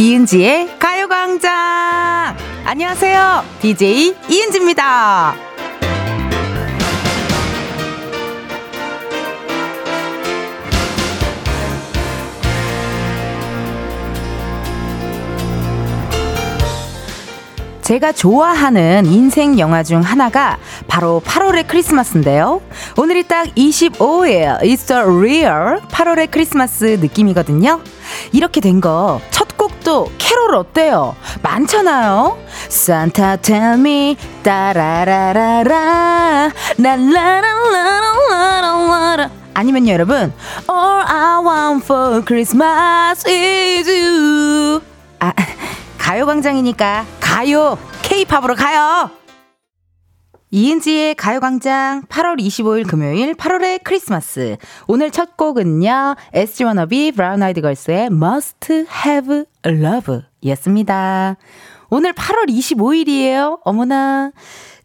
이은지의 가요광장! 안녕하세요. DJ 이은지입니다. 제가 좋아하는 인생 영화 중 하나가 바로 8월의 크리스마스인데요. 오늘이 딱 25일, It's the real 8월의 크리스마스 느낌이거든요. 이렇게 된 거 첫 곡도 캐롤 어때요? 많잖아요. Santa tell me 따라라라라 날라라라라라라 아니면요 여러분 All I want for Christmas is you 아 가요광장이니까 가요 케이팝으로 가요 이은지의 가요광장 8월 25일 금요일 8월의 크리스마스. 오늘 첫 곡은요, SG 워너비 브라운 아이드 걸스의 Must Have Love 였습니다. 오늘 8월 25일이에요. 어머나.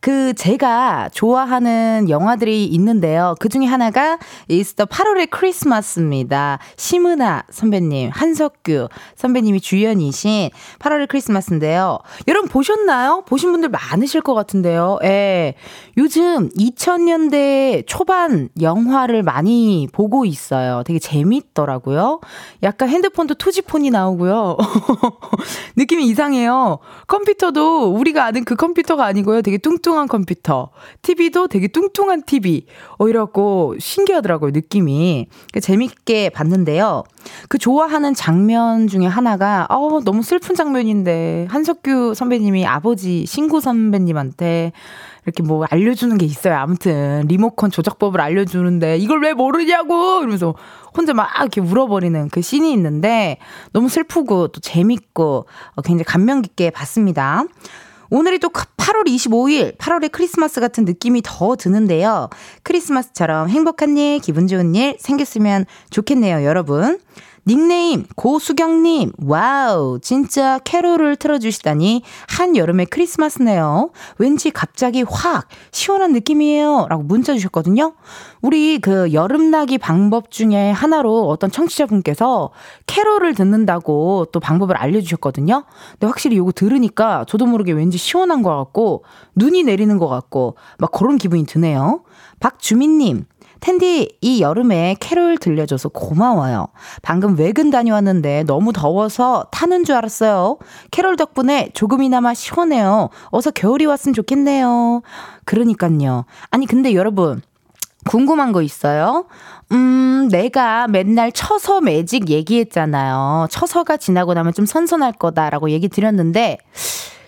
그 제가 좋아하는 영화들이 있는데요. 그 중에 하나가 이스터 8월의 크리스마스입니다. 심은아 선배님, 한석규 선배님이 주연이신 8월의 크리스마스인데요. 여러분 보셨나요? 보신 분들 많으실 것 같은데요. 예. 요즘 2000년대 초반 영화를 많이 보고 있어요. 되게 재밌더라고요. 약간 핸드폰도 투지폰이 나오고요. 느낌이 이상해요. 컴퓨터도 우리가 아는 그 컴퓨터가 아니고요. 되게 뚱뚱 뚱뚱한 컴퓨터, TV도 되게 뚱뚱한 TV. 어, 이래갖고 신기하더라고요, 느낌이. 재밌게 봤는데요. 그 좋아하는 장면 중에 하나가, 어, 너무 슬픈 장면인데, 한석규 선배님이 아버지 신구 선배님한테 이렇게 뭐 알려주는 게 있어요. 아무튼 리모컨 조작법을 알려주는데 이걸 왜 모르냐고 이러면서 혼자 막 이렇게 울어버리는 그 씬이 있는데 너무 슬프고 또 재밌고 어, 굉장히 감명 깊게 봤습니다. 오늘이 또 8월 25일, 8월의 크리스마스 같은 느낌이 더 드는데요. 크리스마스처럼 행복한 일, 기분 좋은 일 생겼으면 좋겠네요, 여러분. 닉네임 고수경님. Wow 진짜 캐롤을 틀어주시다니 한여름의 크리스마스네요. 왠지 갑자기 확 시원한 느낌이에요. 라고 문자 주셨거든요. 우리 그 여름나기 방법 중에 하나로 어떤 청취자분께서 캐롤을 듣는다고 또 방법을 알려주셨거든요. 근데 확실히 이거 들으니까 저도 모르게 왠지 시원한 것 같고 눈이 내리는 것 같고 막 그런 기분이 드네요. 박주민님 텐디, 이 여름에 캐롤 들려줘서 고마워요. 방금 외근 다녀왔는데 너무 더워서 타는 줄 알았어요. 캐롤 덕분에 조금이나마 시원해요. 어서 겨울이 왔으면 좋겠네요. 그러니까요. 아니, 근데 여러분, 궁금한 거 있어요? 음, 내가 맨날 처서 매직 얘기했잖아요. 처서가 지나고 나면 좀 선선할 거다라고 얘기 드렸는데,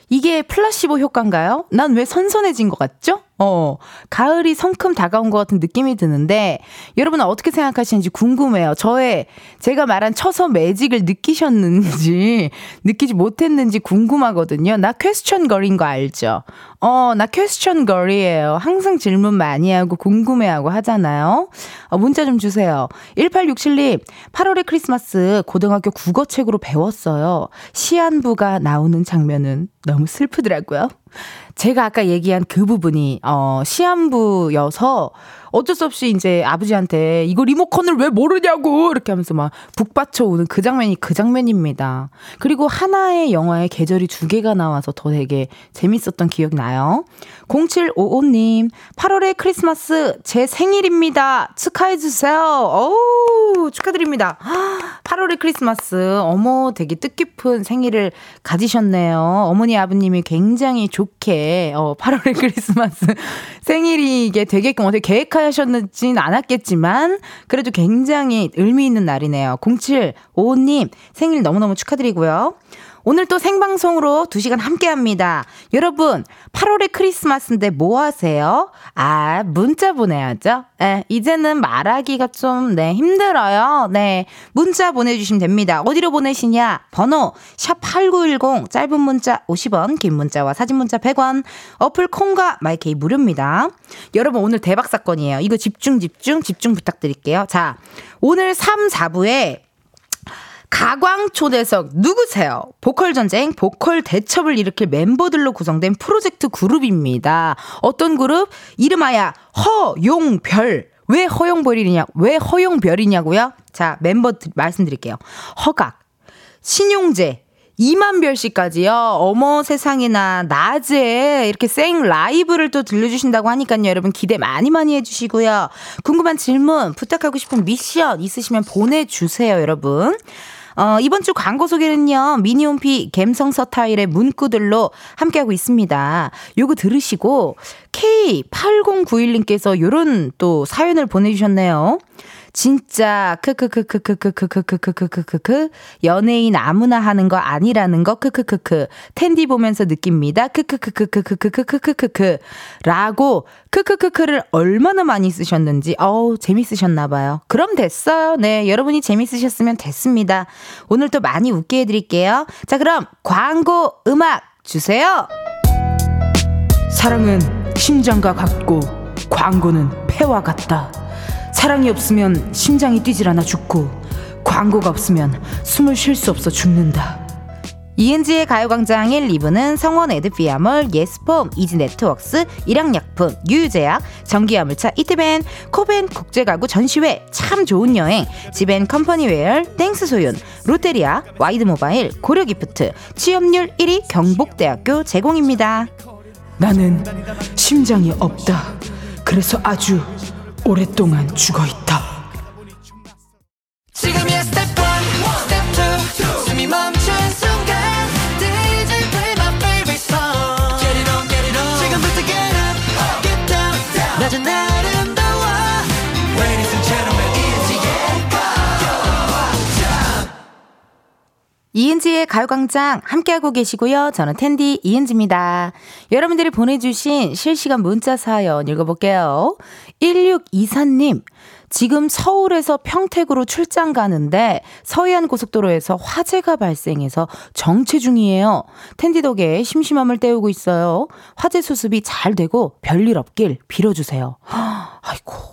이게 플라시보 효과인가요? 난 왜 선선해진 것 같죠? 어, 가을이 성큼 다가온 것 같은 느낌이 드는데, 여러분은 어떻게 생각하시는지 궁금해요. 저의, 제가 말한 처서 매직을 느끼셨는지, 느끼지 못했는지 궁금하거든요. 나 퀘스천 걸인 거 알죠? 어, 나 퀘스천 걸이에요. 항상 질문 많이 하고 궁금해하고 하잖아요. 어, 문자 좀 주세요. 1867님, 8월의 크리스마스 고등학교 국어책으로 배웠어요. 시안부가 나오는 장면은 너무 슬프더라고요. 제가 아까 얘기한 그 부분이 어 시한부여서 어쩔 수 없이 이제 아버지한테 이거 리모컨을 왜 모르냐고 이렇게 하면서 막 북받쳐 오는 그 장면이 그 장면입니다. 그리고 하나의 영화에 계절이 두 개가 나와서 더 되게 재밌었던 기억이 나요. 0755님, 8월의 크리스마스 제 생일입니다. 축하해 주세요. 어우, 축하드립니다. 8월의 크리스마스. 어머, 되게 뜻깊은 생일을 가지셨네요. 어머니, 아버님이 굉장히 좋게, 어, 8월의 크리스마스 생일이게 되게끔 어떻게 계획하셨는지는 않았겠지만, 그래도 굉장히 의미 있는 날이네요. 0755님, 생일 너무너무 축하드리고요. 오늘 또 생방송으로 2시간 함께 합니다. 여러분, 8월의 크리스마스인데 뭐 하세요? 아, 문자 보내야죠. 네, 이제는 말하기가 좀, 네, 힘들어요. 네, 문자 보내주시면 됩니다. 어디로 보내시냐? 번호, 샵8910, 짧은 문자 50원, 긴 문자와 사진 문자 100원, 어플 콩과 마이케이 무료입니다. 여러분, 오늘 대박 사건이에요. 이거 집중, 집중, 집중 부탁드릴게요. 자, 오늘 3, 4부에 가광 초대석 누구세요? 보컬 전쟁, 보컬 대첩을 일으킬 멤버들로 구성된 프로젝트 그룹입니다. 어떤 그룹? 이름하야 허용별. 왜 허용별이냐? 왜 허용별이냐고요? 자, 멤버 말씀드릴게요. 허각, 신용재, 2만 별 씨까지요. 어머 세상에나 낮에 이렇게 생 라이브를 또 들려주신다고 하니까요. 여러분 기대 많이 많이 해주시고요. 궁금한 질문, 부탁하고 싶은 미션 있으시면 보내주세요, 여러분. 어, 이번 주 광고 소개는요, 미니홈피 갬성서 타일의 문구들로 함께하고 있습니다. 요거 들으시고, K8091님께서 요런 또 사연을 보내주셨네요. 진짜 크크크크크크크크크크크크크 연예인 아무나 하는 거 아니라는 거 크크크크 텐디 보면서 느낍니다 크크크크크크크크크크크 라고 크크크크를 얼마나 많이 쓰셨는지 어우 재밌으셨나 봐요. 그럼 됐어요. 네 여러분이 재밌으셨으면 됐습니다. 오늘 또 많이 웃게 해드릴게요. 자 그럼 광고 음악 주세요. 사랑은 심장과 같고 광고는 폐와 같다. 사랑이 없으면 심장이 뛰질 않아 죽고 광고가 없으면 숨을 쉴 수 없어 죽는다. 이은지의 가요광장 1, 2부는 성원 에드피아몰, 예스폼, 이지네트웍스, 일양약품, 유유제약, 전기화물차 이트벤, 코벤 국제가구 전시회, 참 좋은 여행, 지벤 컴퍼니웨어, 땡스 소윤, 롯데리아, 와이드모바일, 고려기프트, 취업률 1위 경북대학교 제공입니다. 나는 심장이 없다. 그래서 아주 오랫동안 죽어 있다. 이은지의 가요광장 함께하고 계시고요. 저는 텐디 이은지입니다. 여러분들이 보내주신 실시간 문자 사연 읽어볼게요. 1624님, 지금 서울에서 평택으로 출장 가는데 서해안 고속도로에서 화재가 발생해서 정체 중이에요. 텐디 덕에 심심함을 때우고 있어요. 화재 수습이 잘 되고 별일 없길 빌어주세요. 아이고.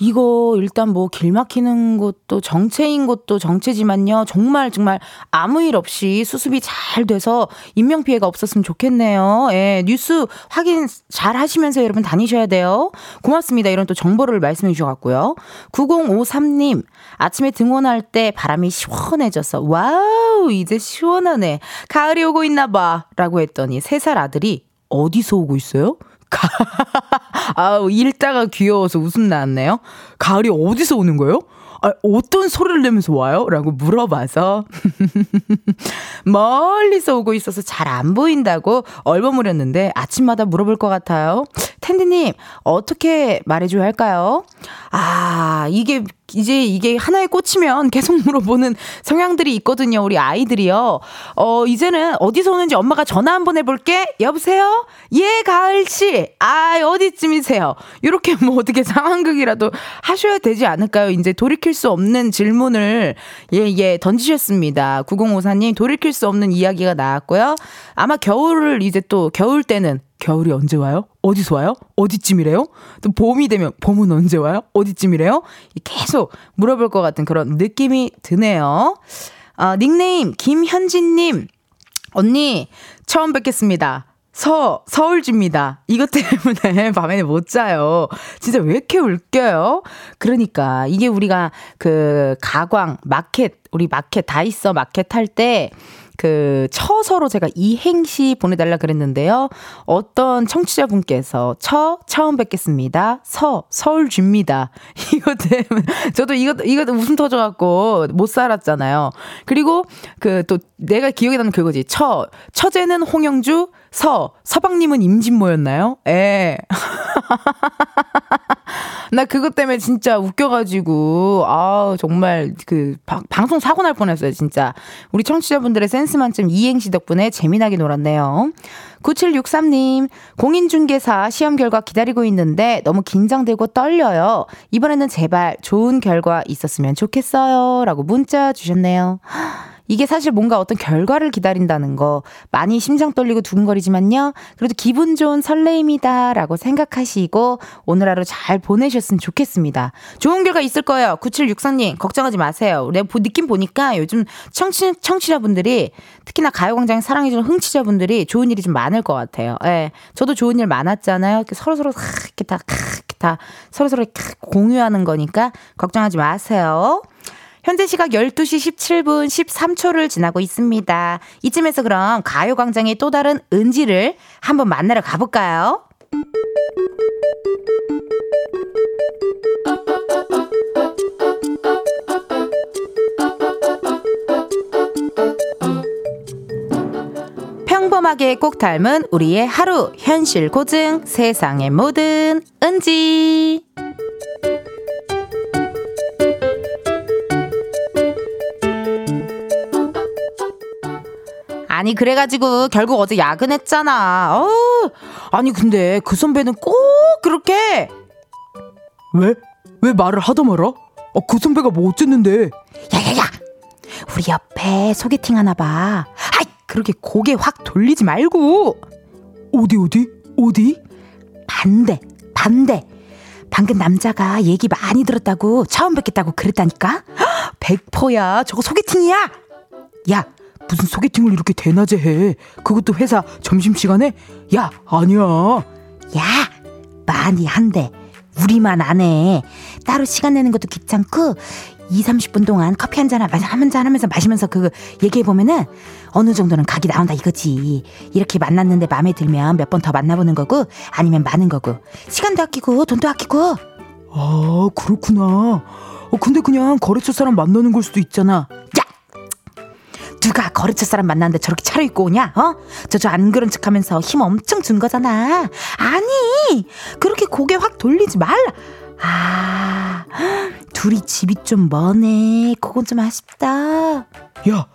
이거 일단 뭐 길 막히는 것도 정체인 것도 정체지만요. 정말 정말 아무 일 없이 수습이 잘 돼서 인명 피해가 없었으면 좋겠네요. 예, 뉴스 확인 잘 하시면서 여러분 다니셔야 돼요. 고맙습니다. 이런 또 정보를 말씀해 주셔갖고요. 9053님, 아침에 등원할 때 바람이 시원해져서 wow, 이제 시원하네. 가을이 오고 있나 봐. 라고 했더니 3살 아들이 어디서 오고 있어요? 아우, 읽다가 귀여워서 웃음 나왔네요. 가을이 어디서 오는 거예요? 아, 어떤 소리를 내면서 와요? 라고 물어봐서 멀리서 오고 있어서 잘 안 보인다고 얼버무렸는데 아침마다 물어볼 것 같아요. 텐디님, 어떻게 말해줘야 할까요? 아, 이게 이제 이게 하나에 꽂히면 계속 물어보는 성향들이 있거든요. 우리 아이들이요. 어, 이제는 어디서 오는지 엄마가 전화 한번 해볼게. 여보세요? 예, 가을씨. 아, 어디쯤이세요? 이렇게 뭐 어떻게 상황극이라도 하셔야 되지 않을까요? 이제 돌이킬 수 없는 질문을 예, 예, 던지셨습니다. 9054님, 돌이킬 수 없는 이야기가 나왔고요. 아마 겨울을 이제 또 겨울 때는 겨울이 언제 와요? 어디서 와요? 어디쯤이래요? 또 봄이 되면 봄은 언제 와요? 어디쯤이래요? 계속 물어볼 것 같은 그런 느낌이 드네요. 아, 닉네임 김현진님 언니 처음 뵙겠습니다. 서, 서울집니다. 이것 때문에 밤에 못 자요. 진짜 왜 이렇게 울겨요? 그러니까, 이게 우리가 그 가광, 마켓, 우리 마켓 다 있어 마켓 할 때 그 처서로 제가 이행시 보내달라 그랬는데요. 어떤 청취자분께서 처 처음 뵙겠습니다. 서 서울 줍니다. 이거 때문에 저도 이거 이거 웃음 터져갖고 못 살았잖아요. 그리고 그 또 내가 기억에 나는 그거지. 처 처제는 홍영주 서 서방님은 임진모였나요? 예. 나 그것 때문에 진짜 웃겨가지고, 아 정말 그 바, 방송 사고 날 뻔했어요, 진짜. 우리 청취자분들의 센스 만점 이행시 덕분에 재미나게 놀았네요. 9763님, 공인중개사 시험 결과 기다리고 있는데 너무 긴장되고 떨려요. 이번에는 제발 좋은 결과 있었으면 좋겠어요. 라고 문자 주셨네요. 이게 사실 뭔가 어떤 결과를 기다린다는 거 많이 심장 떨리고 두근거리지만요. 그래도 기분 좋은 설레임이다라고 생각하시고 오늘 하루 잘 보내셨으면 좋겠습니다. 좋은 결과 있을 거예요. 9763님 걱정하지 마세요. 내가 느낌 보니까 요즘 청취, 청취자분들이 특히나 가요광장 사랑해주는 흥취자분들이 좋은 일이 좀 많을 것 같아요. 예. 저도 좋은 일 많았잖아요. 서로서로 이렇게 다, 이렇게 다 서로 서로 공유하는 거니까 걱정하지 마세요. 현재 시각 12시 17분 13초를 지나고 있습니다. 이쯤에서 그럼 가요광장의 또 다른 은지를 한번 만나러 가볼까요? 평범하게 꼭 닮은 우리의 하루 현실 고증 세상의 모든 은지 아니 그래가지고 결국 어제 야근했잖아. 어 아니 근데 그 선배는 꼭 그렇게 왜? 왜 말을 하다 말아? 어, 그 선배가 뭐 어쨌는데? 야야야 우리 옆에 소개팅 하나 봐. 아이 그렇게 고개 확 돌리지 말고 어디 어디 어디? 반대 반대 방금 남자가 얘기 많이 들었다고 처음 뵙겠다고 그랬다니까 백퍼야 저거 소개팅이야 야 무슨 소개팅을 이렇게 대낮에 해? 그것도 회사 점심시간에? 야, 아니야. 야, 많이 한대. 우리만 안 해. 따로 시간 내는 것도 귀찮고, 2, 30분 동안 커피 한잔 한잔 하면서 마시면서 그 얘기해 보면은 어느 정도는 각이 나온다 이거지. 이렇게 만났는데 마음에 들면 몇 번 더 만나보는 거고, 아니면 많은 거고. 시간도 아끼고, 돈도 아끼고. 아, 그렇구나. 어, 근데 그냥 거래처 사람 만나는 걸 수도 있잖아. 야! 누가 거래처 사람 만났는데 저렇게 차려입고 오냐? 어? 저저 안 그런 척 하면서 힘 엄청 준 거잖아. 아니, 그렇게 고개 확 돌리지 말라. 아, 둘이 집이 좀 머네. 그건 좀 아쉽다. 야,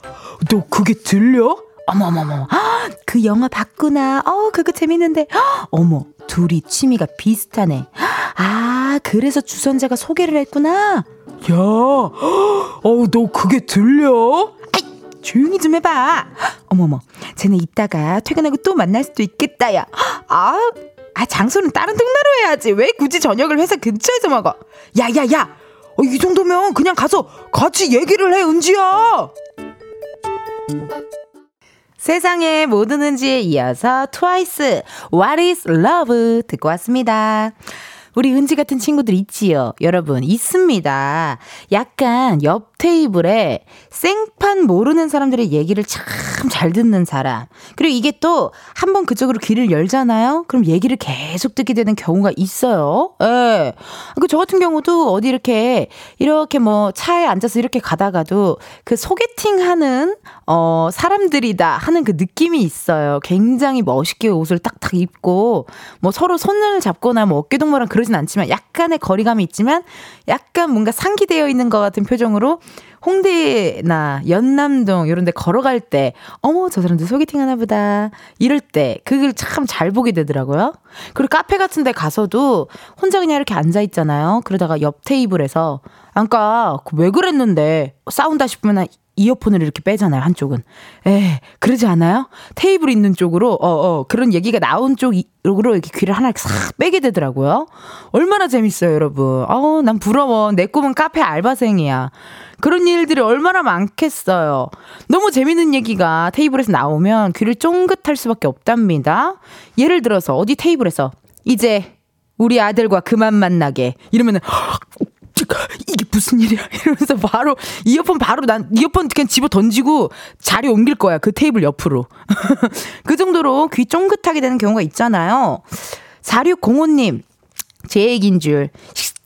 너 그게 들려? 어머머머, 그 영화 봤구나. 어, 그거 재밌는데. 어머, 둘이 취미가 비슷하네. 아, 그래서 주선자가 소개를 했구나. 야, 어, 너 그게 들려? 조용히 좀 해봐. 어머머, 쟤네 이따가 퇴근하고 또 만날 수도 있겠다, 야. 아, 아, 장소는 다른 동네로 해야지. 왜 굳이 저녁을 회사 근처에서 먹어? 야, 야, 야! 어, 이 정도면 그냥 가서 같이 얘기를 해, 은지야! 세상의 모든 은지에 이어서 트와이스, What is Love 듣고 왔습니다. 우리 은지 같은 친구들 있지요? 여러분, 있습니다. 약간 옆 테이블에 생판 모르는 사람들의 얘기를 참 잘 듣는 사람. 그리고 이게 또 한 번 그쪽으로 귀를 열잖아요? 그럼 얘기를 계속 듣게 되는 경우가 있어요. 예. 그 저 같은 경우도 어디 이렇게, 이렇게 뭐 차에 앉아서 이렇게 가다가도 그 소개팅 하는, 어, 사람들이다 하는 그 느낌이 있어요. 굉장히 멋있게 옷을 딱딱 입고, 뭐 서로 손을 잡거나 뭐 어깨동무랑 그 러진 않지만 약간의 거리감이 있지만 약간 뭔가 상기되어 있는 것 같은 표정으로 홍대나 연남동 이런 데 걸어갈 때 어머 저 사람들 소개팅 하나 보다 이럴 때 그걸 참 잘 보게 되더라고요. 그리고 카페 같은 데 가서도 혼자 그냥 이렇게 앉아 있잖아요. 그러다가 옆 테이블에서 아까 왜 그랬는데 싸운다 싶으면 이어폰을 이렇게 빼잖아요, 한쪽은. 에, 그러지 않아요? 테이블 있는 쪽으로, 어, 어, 그런 얘기가 나온 쪽으로 이렇게 귀를 하나 싹 빼게 되더라고요. 얼마나 재밌어요, 여러분. 어우, 난 부러워. 내 꿈은 카페 알바생이야. 그런 일들이 얼마나 많겠어요. 너무 재밌는 얘기가 테이블에서 나오면 귀를 쫑긋할 수밖에 없답니다. 예를 들어서 어디 테이블에서 이제 우리 아들과 그만 만나게 이러면은 이게 무슨 일이야? 이러면서 바로 이어폰 바로 난 이어폰 그냥 집어 던지고 자리 옮길 거야. 그 테이블 옆으로. 그 정도로 귀 쫑긋하게 되는 경우가 있잖아요. 4605님, 제 얘기인 줄.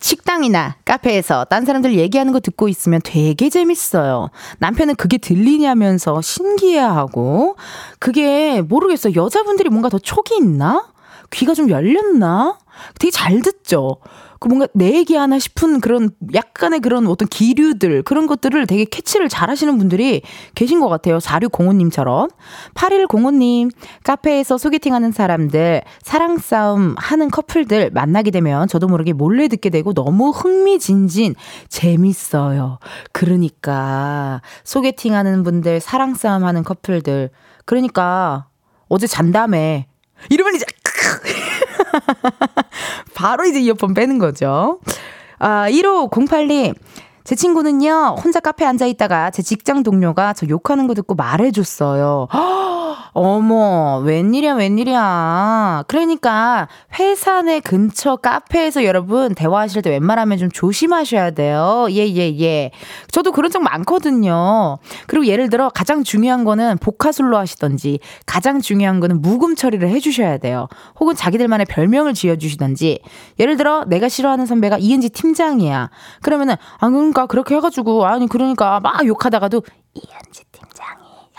식당이나 카페에서 딴 사람들 얘기하는 거 듣고 있으면 되게 재밌어요. 남편은 그게 들리냐면서 신기해하고 그게 모르겠어요. 여자분들이 뭔가 더 촉이 있나? 귀가 좀 열렸나? 되게 잘 듣죠. 그 뭔가 내 얘기 하나 싶은 그런 약간의 그런 어떤 기류들 그런 것들을 되게 캐치를 잘 하시는 분들이 계신 것 같아요. 4605님처럼. 8105님, 카페에서 소개팅 하는 사람들, 사랑 싸움 하는 커플들 만나게 되면 저도 모르게 몰래 듣게 되고 너무 흥미진진, 재밌어요. 그러니까, 소개팅 하는 분들, 사랑 싸움 하는 커플들. 그러니까, 어제 잔다며. 이러면 이제, 바로 이제 이어폰 빼는 거죠. 아, 1508님. 제 친구는요, 혼자 카페에 앉아 있다가 제 직장 동료가 저 욕하는 거 듣고 말해줬어요. 어머, 웬일이야, 웬일이야. 그러니까 회사 내 근처 카페에서 여러분 대화하실 때 웬만하면 좀 조심하셔야 돼요. 예, 예, 예. 저도 그런 적 많거든요. 그리고 예를 들어 가장 중요한 거는 복화술로 하시던지 가장 중요한 거는 묵음 처리를 해주셔야 돼요. 혹은 자기들만의 별명을 지어주시던지 예를 들어 내가 싫어하는 선배가 이은지 팀장이야. 그러면은 아 그러니까 그렇게 해가지고 아니 그러니까 막 욕하다가도 이은지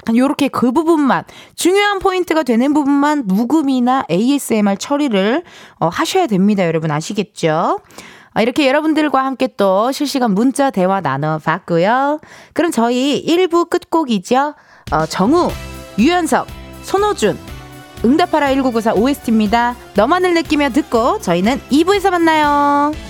약간 요렇게 그 부분만 중요한 포인트가 되는 부분만 묵음이나 ASMR 처리를 어, 하셔야 됩니다. 여러분 아시겠죠? 아, 이렇게 여러분들과 함께 또 실시간 문자 대화 나눠봤고요. 그럼 저희 1부 끝곡이죠. 어, 정우, 유연석, 손호준, 응답하라 1994 OST입니다. 너만을 느끼며 듣고 저희는 2부에서 만나요.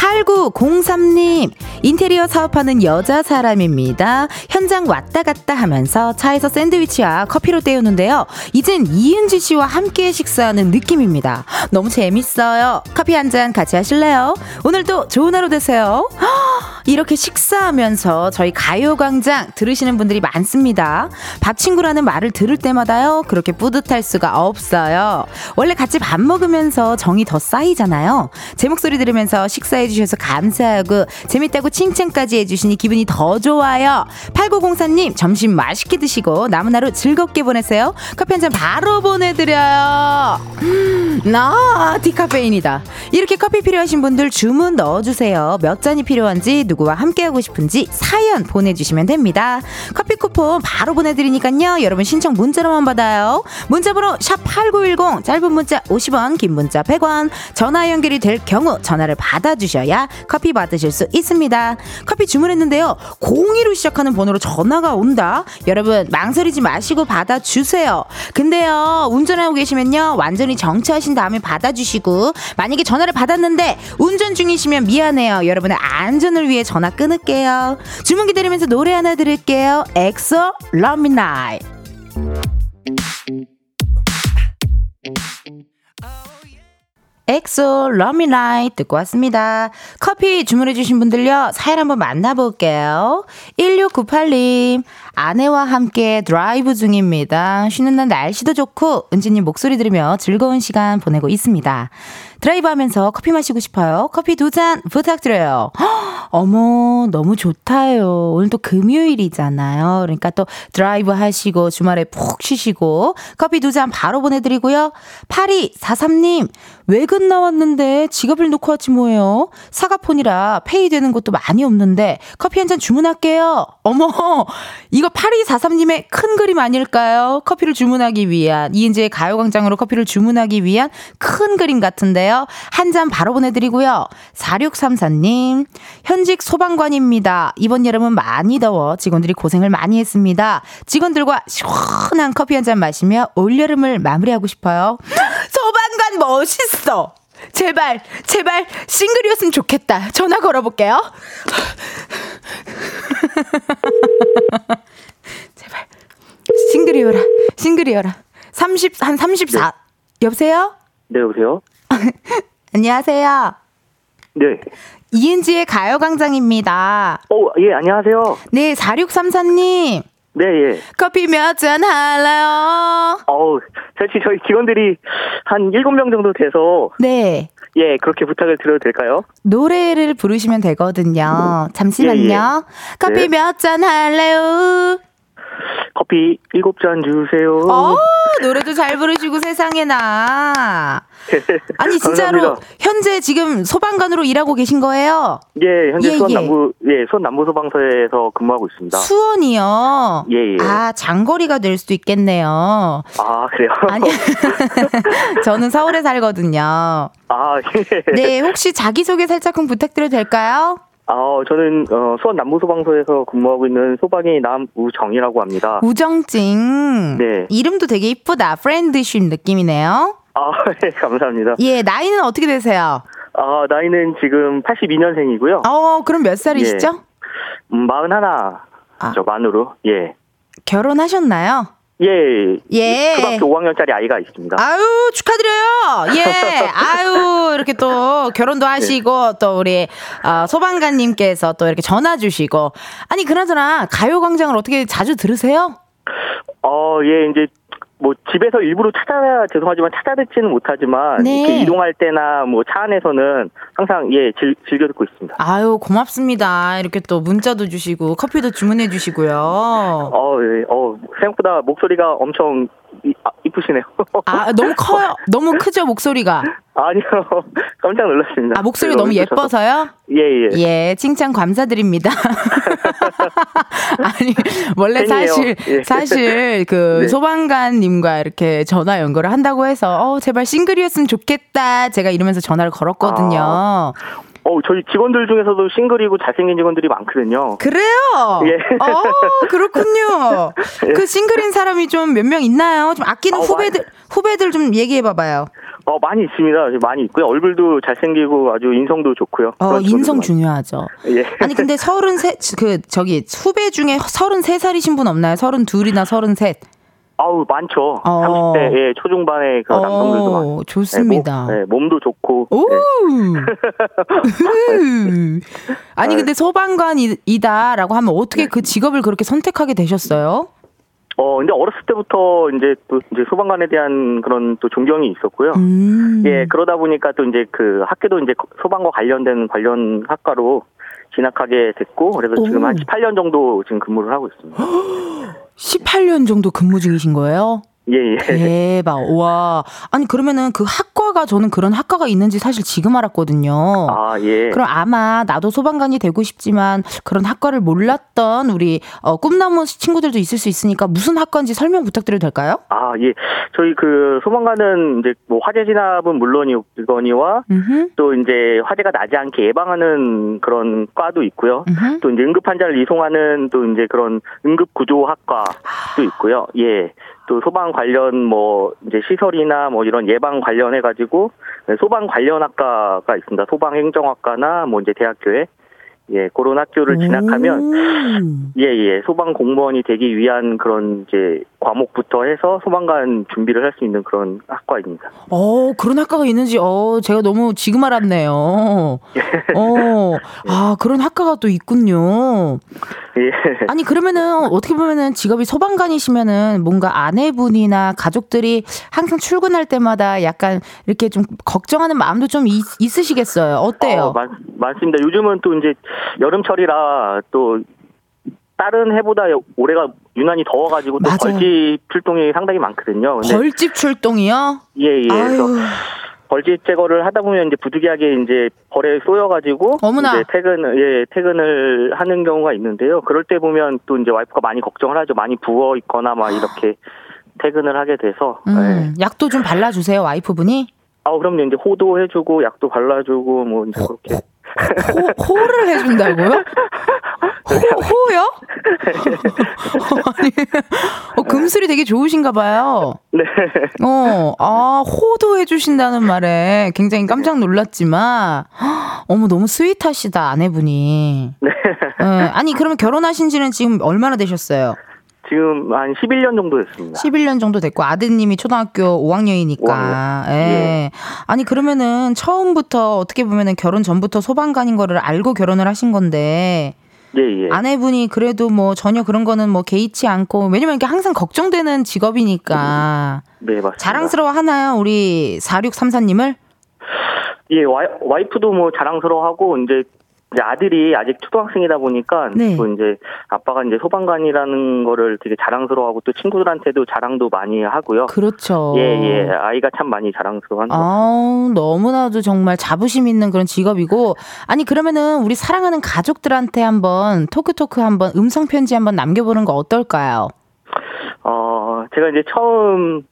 8903님, 인테리어 사업하는 여자 사람입니다. 현장 왔다 갔다 하면서 차에서 샌드위치와 커피로 때우는데요. 이젠 이은지 씨와 함께 식사하는 느낌입니다. 너무 재밌어요. 커피 한 잔 같이 하실래요? 오늘도 좋은 하루 되세요. 이렇게 식사하면서 저희 가요광장 들으시는 분들이 많습니다. 밥 친구라는 말을 들을 때마다요, 그렇게 뿌듯할 수가 없어요. 원래 같이 밥 먹으면서 정이 더 쌓이잖아요. 제 목소리 들으면서 식사해 주셔서 감사하고, 재밌다고 칭찬까지 해주시니 기분이 더 좋아요. 8904님, 점심 맛있게 드시고, 남은 하루 즐겁게 보내세요. 커피 한 잔 바로 보내드려요. 나 디카페인이다. 이렇게 커피 필요하신 분들 주문 넣어주세요. 몇 잔이 필요한지, 누구와 함께하고 싶은지 사연 보내주시면 됩니다. 커피 쿠폰 바로 보내드리니까요. 여러분 신청 문자로만 받아요. 문자번호 샵8910 짧은 문자 50원 긴 문자 100원 전화 연결이 될 경우 전화를 받아주셔야 커피 받으실 수 있습니다. 커피 주문했는데요. 02로 시작하는 번호로 전화가 온다. 여러분 망설이지 마시고 받아주세요. 근데요 운전하고 계시면요 완전히 정차하신 다음에 받아주시고 만약에 전화를 받았는데 운전 중이시면 미안해요. 여러분의 안전을 위해 전화 끊을게요. 주문 기다리면서 노래 하나 들을게요. 엑소 Love Me Right. 엑소 Love Me Right 듣고 왔습니다. 커피 주문해주신 분들요, 사연 한번 만나볼게요. 1698님, 아내와 함께 드라이브 중입니다. 쉬는 날 날씨도 좋고, 은지님 목소리 들으며 즐거운 시간 보내고 있습니다. 드라이브 하면서 커피 마시고 싶어요. 커피 두 잔 부탁드려요. 허, 어머, 너무 좋다요. 오늘 또 금요일이잖아요. 그러니까 또 드라이브 하시고 주말에 푹 쉬시고 커피 두 잔 바로 보내드리고요. 8243님, 외근 나왔는데 지갑을 놓고 왔지 뭐예요. 사과폰이라 페이 되는 것도 많이 없는데 커피 한 잔 주문할게요. 어머, 이거 8243님의 큰 그림 아닐까요? 커피를 주문하기 위한, 이은재의 가요광장으로 커피를 주문하기 위한 큰 그림 같은데요. 한 잔 바로 보내드리고요. 4634님, 현직 소방관입니다. 이번 여름은 많이 더워 직원들이 고생을 많이 했습니다. 직원들과 시원한 커피 한 잔 마시며 올여름을 마무리하고 싶어요. 소방관 멋있 어! 제발, 제발, 싱글이었으면 좋겠다. 전화 걸어볼게요. 제발, 싱글이어라, 싱글이어라. 30, 한 34. 여보세요? 네, 여보세요? 안녕하세요. 네. 이은지의 가요광장입니다. 어, 예, 안녕하세요. 네, 4634님. 네, 예. 커피 몇 잔 할래요? 어우, 사실 저희 직원들이 한 7명 정도 돼서. 네. 예, 그렇게 부탁을 드려도 될까요? 노래를 부르시면 되거든요. 잠시만요. 예, 예. 커피 네. 몇잔 할래요? 커피 일곱 잔 주세요. 어, 노래도 잘 부르시고 세상에나. 아니 진짜로. 현재 지금 소방관으로 일하고 계신 거예요? 예, 현재 예, 수원 예. 남부 예 수원 남부 소방서에서 근무하고 있습니다. 수원이요. 예, 예. 아 장거리가 될 수도 있겠네요. 아 그래요? 아니 저는 서울에 살거든요. 아 예. 네, 혹시 자기 소개 살짝 좀 부탁드려도 될까요? 아 저는 어, 수원 남부 소방서에서 근무하고 있는 소방의 남우정이라고 합니다. 우정찡. 네. 이름도 되게 이쁘다. 프렌드십 느낌이네요. 아 예, 감사합니다. 예, 나이는 어떻게 되세요? 아 나이는 지금 82년생이고요. 어, 그럼 몇 살이시죠? 음, 41. 아. 저 만으로 예. 결혼하셨나요? 예. 예. 초등학교 5학년짜리 아이가 있습니다. 아유, 축하드려요. 예. 아유, 이렇게 또 결혼도 하시고 또 우리 어, 소방관님께서 또 이렇게 전화 주시고 아니 그나저나 가요 광장을 어떻게 자주 들으세요? 어, 예, 이제 뭐 집에서 일부러 찾아 죄송하지만 찾아 듣지는 못하지만 네. 이렇게 이동할 때나 뭐 차 안에서는 항상 예 즐, 즐겨 듣고 있습니다. 아유, 고맙습니다. 이렇게 또 문자도 주시고 커피도 주문해 주시고요. 어, 예, 어 생각보다 목소리가 엄청 이, 아, 이쁘시네요. 아, 너무 커요. 너무 크죠, 목소리가. 아니요, 깜짝 놀랐습니다. 아, 목소리 네, 너무. 예뻐서요? 예, 예. 예, 칭찬 감사드립니다. 아니, 원래 팬이에요. 사실, 예. 사실 그 네. 소방관님과 이렇게 전화 연결을 한다고 해서, 어, 제발 싱글이었으면 좋겠다. 제가 이러면서 전화를 걸었거든요. 아. 어, 저희 직원들 중에서도 싱글이고 잘생긴 직원들이 많거든요. 그래요? 예. 어, 그렇군요. 그 싱글인 사람이 좀 몇 명 있나요? 좀 아끼는 어, 후배들, 후배들 좀 얘기해 봐봐요. 어, 많이 있습니다. 많이 있고요. 얼굴도 잘생기고 아주 인성도 좋고요. 어, 인성 많- 중요하죠. 예. 아니 근데 서른세 그 저기 후배 중에 서른세 살이신 분 없나요? 서른둘이나 서른셋. 아우 많죠. 어. 30대 예, 초중반의 그 남성들도 많고. 어, 좋습니다. 네, 몸, 도 좋고. 오. 예. 으. 아니 근데 소방관이다라고 하면 어떻게 네. 그 직업을 그렇게 선택하게 되셨어요? 어, 근데 어렸을 때부터 이제 또 이제 소방관에 대한 그런 또 존경이 있었고요. 음. 예, 그러다 보니까 또 이제 그 학교도 이제 소방과 관련된 관련 학과로 진학하게 됐고, 그래서 지금 오. 한 18년 정도 지금 근무를 하고 있습니다. 18년 정도 근무 중이신 거예요? 예, 예. 대박. 와. 아니 그러면은 그 학과가 저는 그런 학과가 있는지 사실 지금 알았거든요. 아, 예. 그럼 아마 나도 소방관이 되고 싶지만 그런 학과를 몰랐던 우리 어, 꿈나무 친구들도 있을 수 있으니까 무슨 학과인지 설명 부탁드려도 될까요? 아, 예. 저희 그 소방관은 이제 뭐 화재 진압은 물론이거니와 음흠, 또 이제 화재가 나지 않게 예방하는 그런 과도 있고요. 음흠. 또 이제 응급 환자를 이송하는 또 이제 그런 응급 구조 학과도 있고요. 예. 또 소방 관련 뭐 이제 시설이나 뭐 이런 예방 관련해 가지고 소방 관련 학과가 있습니다. 소방 행정학과나 뭐 이제 대학교에 예, 그런 학교를 진학하면 오. 예, 예. 소방 공무원이 되기 위한 그런 이제 과목부터 해서 소방관 준비를 할 수 있는 그런 학과입니다. 어, 그런 학과가 있는지, 어, 제가 너무 지금 알았네요. 어, 아, 그런 학과가 또 있군요. 예. 아니, 그러면은, 어떻게 보면은 직업이 소방관이시면은 뭔가 아내분이나 가족들이 항상 출근할 때마다 약간 이렇게 좀 걱정하는 마음도 좀 있, 있으시겠어요. 어때요? 어, 많, 많습니다. 요즘은 또 이제 여름철이라 또 다른 해보다 올해가 유난히 더워가지고 또 맞아요. 벌집 출동이 상당히 많거든요. 벌집 출동이요? 예, 예. 그래서 벌집 제거를 하다 보면 이제 부득이하게 이제 벌에 쏘여가지고 어머나. 이제 퇴근 예 퇴근을 하는 경우가 있는데요. 그럴 때 보면 또 이제 와이프가 많이 걱정을 하죠. 많이 부어 있거나 막 이렇게 퇴근을 하게 돼서 예. 음, 약도 좀 발라주세요, 와이프분이. 아 그럼요 이제 호도 해주고 약도 발라주고 뭐 이제 그렇게 호, 호를 해준다고요? 호, 호요? 아니, 어, 금슬이 되게 좋으신가 봐요. 네. 어, 아, 호도 해주신다는 말에 굉장히 깜짝 놀랐지만, 헉, 어머, 너무 스윗하시다, 아내분이. 네. 예, 아니, 그러면 결혼하신 지는 지금 얼마나 되셨어요? 지금 한 11년 정도 됐습니다. 11년 정도 됐고, 아드님이 초등학교 5학년이니까. 5학년. 예. 예. 아니, 그러면은 처음부터 어떻게 보면은 결혼 전부터 소방관인 거를 알고 결혼을 하신 건데, 예, 예. 아내분이 그래도 뭐 전혀 그런 거는 뭐 개의치 않고, 왜냐면 이게 항상 걱정되는 직업이니까. 네, 맞습니다. 자랑스러워 하나요? 우리 4634님을? 예, 와이, 와이프도 뭐 자랑스러워하고 이제 이제 아들이 아직 초등학생이다 보니까 네. 또 이제 아빠가 이제 소방관이라는 거를 되게 자랑스러워하고 또 친구들한테도 자랑도 많이 하고요. 그렇죠. 예, 예. 아이가 참 많이 자랑스러워하는. 아, 너무나도 정말 자부심 있는 그런 직업이고 아니 그러면은 우리 사랑하는 가족들한테 한번 토크 토크 한번 음성 편지 한번 남겨보는 거 어떨까요? 어, 제가 이제 처음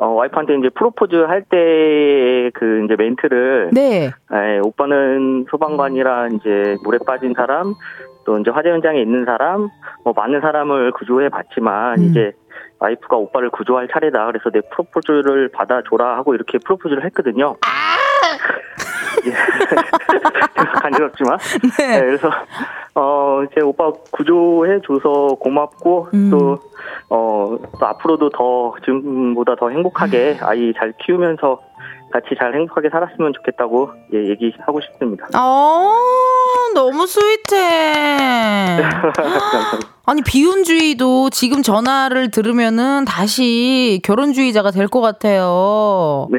어, 와이프한테 이제 프로포즈 할 때 그 이제 멘트를 네. 예, 오빠는 소방관이라 이제 물에 빠진 사람 또 이제 화재 현장에 있는 사람 뭐 많은 사람을 구조해 봤지만 음. 이제 와이프가 오빠를 구조할 차례다 그래서 내 프로포즈를 받아줘라 하고 이렇게 프로포즈를 했거든요. 예. 간지럽지만 네, 그래서 어 이제 오빠 구조해 줘서 고맙고 음. 또 어, 또 앞으로도 더 지금보다 더 행복하게 아이 잘 키우면서 같이 잘 행복하게 살았으면 좋겠다고 예, 얘기하고 싶습니다. 어, 너무 스윗해. 아니, 비혼주의도 지금 전화를 들으면은 다시 결혼주의자가 될 것 같아요. 네.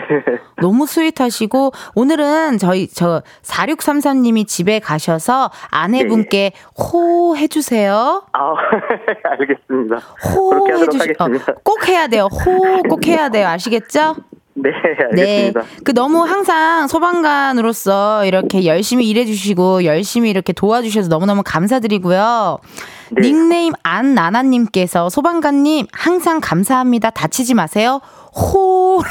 너무 스윗하시고, 오늘은 저희, 저, 4633님이 집에 가셔서 아내분께 호 해주세요. 아, 알겠습니다. 호 해주시, 어. 꼭 해야 돼요. 호 꼭 해야 돼요. 아시겠죠? 네, 알겠습니다. 그 너무 항상 소방관으로서 이렇게 열심히 일해주시고 열심히 이렇게 도와주셔서 너무너무 감사드리고요. 네. 닉네임 안나나님께서 소방관님 항상 감사합니다. 다치지 마세요. 호.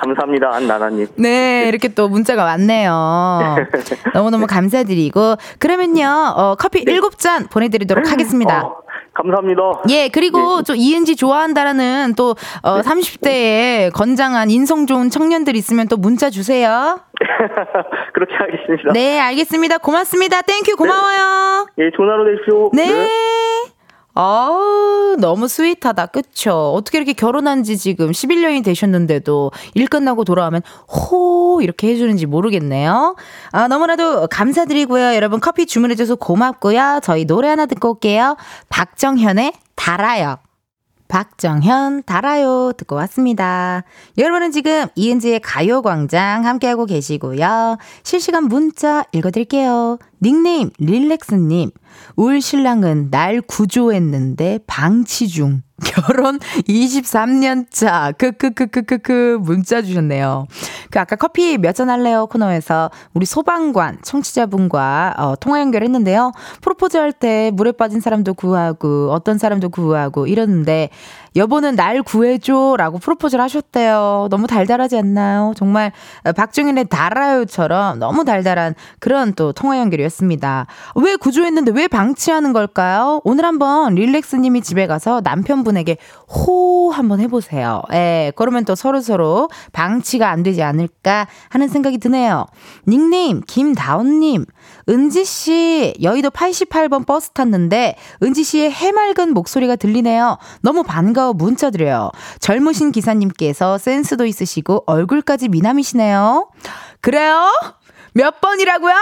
감사합니다, 안나나님. 네, 이렇게 또 문자가 왔네요. 너무너무 감사드리고 그러면요 어, 커피 일곱 잔 보내드리도록 하겠습니다. 어, 감사합니다. 예, 그리고 네. 좀 이은지 좋아한다라는 또 어, 30대에 건장한 인성 좋은 청년들 있으면 또 문자 주세요. 그렇게 하겠습니다. 네, 알겠습니다. 고맙습니다. Thank you 고마워요. 예, 좋은 하루 되십시오. 네. 어 우, 너무 sweet하다. 그쵸? 어떻게 이렇게 결혼한 지 지금 11년이 되셨는데도 일 끝나고 돌아오면 호 이렇게 해주는지 모르겠네요. 아, 너무나도 감사드리고요. 여러분 커피 주문해줘서 고맙고요. 저희 노래 하나 듣고 올게요. 박정현의 달아요. 박정현 달아요 듣고 왔습니다. 여러분은 지금 이은지의 가요광장 함께하고 계시고요. 실시간 문자 읽어드릴게요. 닉네임 릴렉스님 울 신랑은 날 구조했는데 방치 중. 결혼 23년 차. 크크크크크크 문자 주셨네요. 그 아까 커피 몇 잔 할래요 코너에서 우리 소방관 청취자분과 어, 통화 연결했는데요. 프로포즈 할 때 물에 빠진 사람도 구하고 어떤 사람도 구하고 이러는데 여보는 날 구해줘라고 프로포즈를 하셨대요. 너무 달달하지 않나요? 정말 어, 박정현의 달아요처럼 너무 달달한 그런 또 통화 연결이었습니다. 왜 구조했는데 왜 방 치하는 걸까요? 오늘 한번 릴렉스님이 집에 가서 남편분에게 호 한번 해보세요. 예, 그러면 또 서로서로 방치가 안 되지 않을까 하는 생각이 드네요. 닉네임 김다운님. 은지씨, 여의도 88번 버스 탔는데, 은지씨의 해맑은 목소리가 들리네요. 너무 반가워 문자 드려요. 젊으신 기사님께서 센스도 있으시고, 얼굴까지 미남이시네요. 그래요? 몇 번이라고요?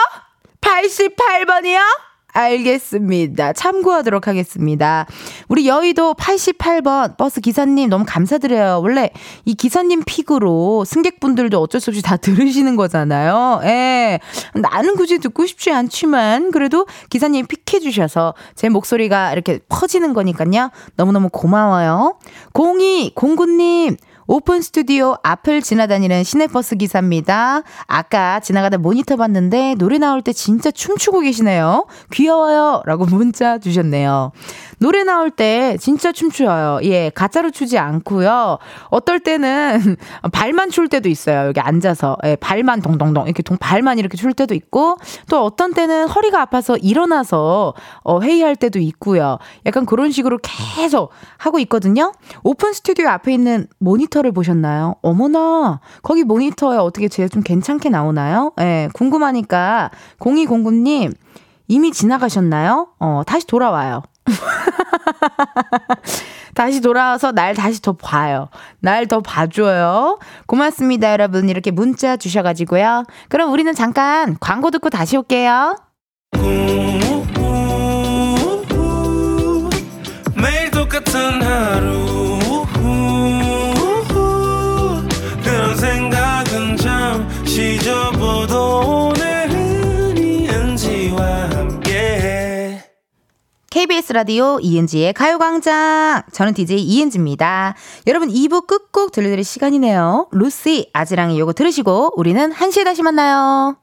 88번이요? 알겠습니다. 참고하도록 하겠습니다. 우리 여의도 88번 버스 기사님 너무 감사드려요. 원래 이 기사님 픽으로 승객분들도 어쩔 수 없이 다 들으시는 거잖아요. 예. 나는 굳이 듣고 싶지 않지만 그래도 기사님 픽해 주셔서 제 목소리가 이렇게 퍼지는 거니까요. 너무너무 고마워요. 0209님 오픈 스튜디오 앞을 지나다니는 시내버스 기사입니다. 아까 지나가다 모니터 봤는데 노래 나올 때 진짜 춤추고 계시네요. 귀여워요. 라고 문자 주셨네요. 노래 나올 때 진짜 춤추어요. 예, 가짜로 추지 않고요. 어떨 때는 발만 출 때도 있어요. 여기 앉아서. 예, 발만 동동동 이렇게 동 발만 이렇게 출 때도 있고 또 어떤 때는 허리가 아파서 일어나서 어, 회의할 때도 있고요. 약간 그런 식으로 계속 하고 있거든요. 오픈 스튜디오 앞에 있는 모니터 를 보셨나요? 어머나. 거기 모니터에 어떻게 제가 좀 괜찮게 나오나요? 예, 궁금하니까 0209님 이미 지나가셨나요? 어, 다시 돌아와요. 다시 돌아와서 날 다시 더 봐요. 날 더 봐줘요. 고맙습니다, 여러분. 이렇게 문자 주셔가지고요. 그럼 우리는 잠깐 광고 듣고 다시 올게요. KBS 라디오 이은지의 가요광장. 저는 DJ 이은지입니다. 여러분 2부 끝곡 들려드릴 시간이네요. 루시, 아지랑이 요거 들으시고 우리는 1시에 다시 만나요.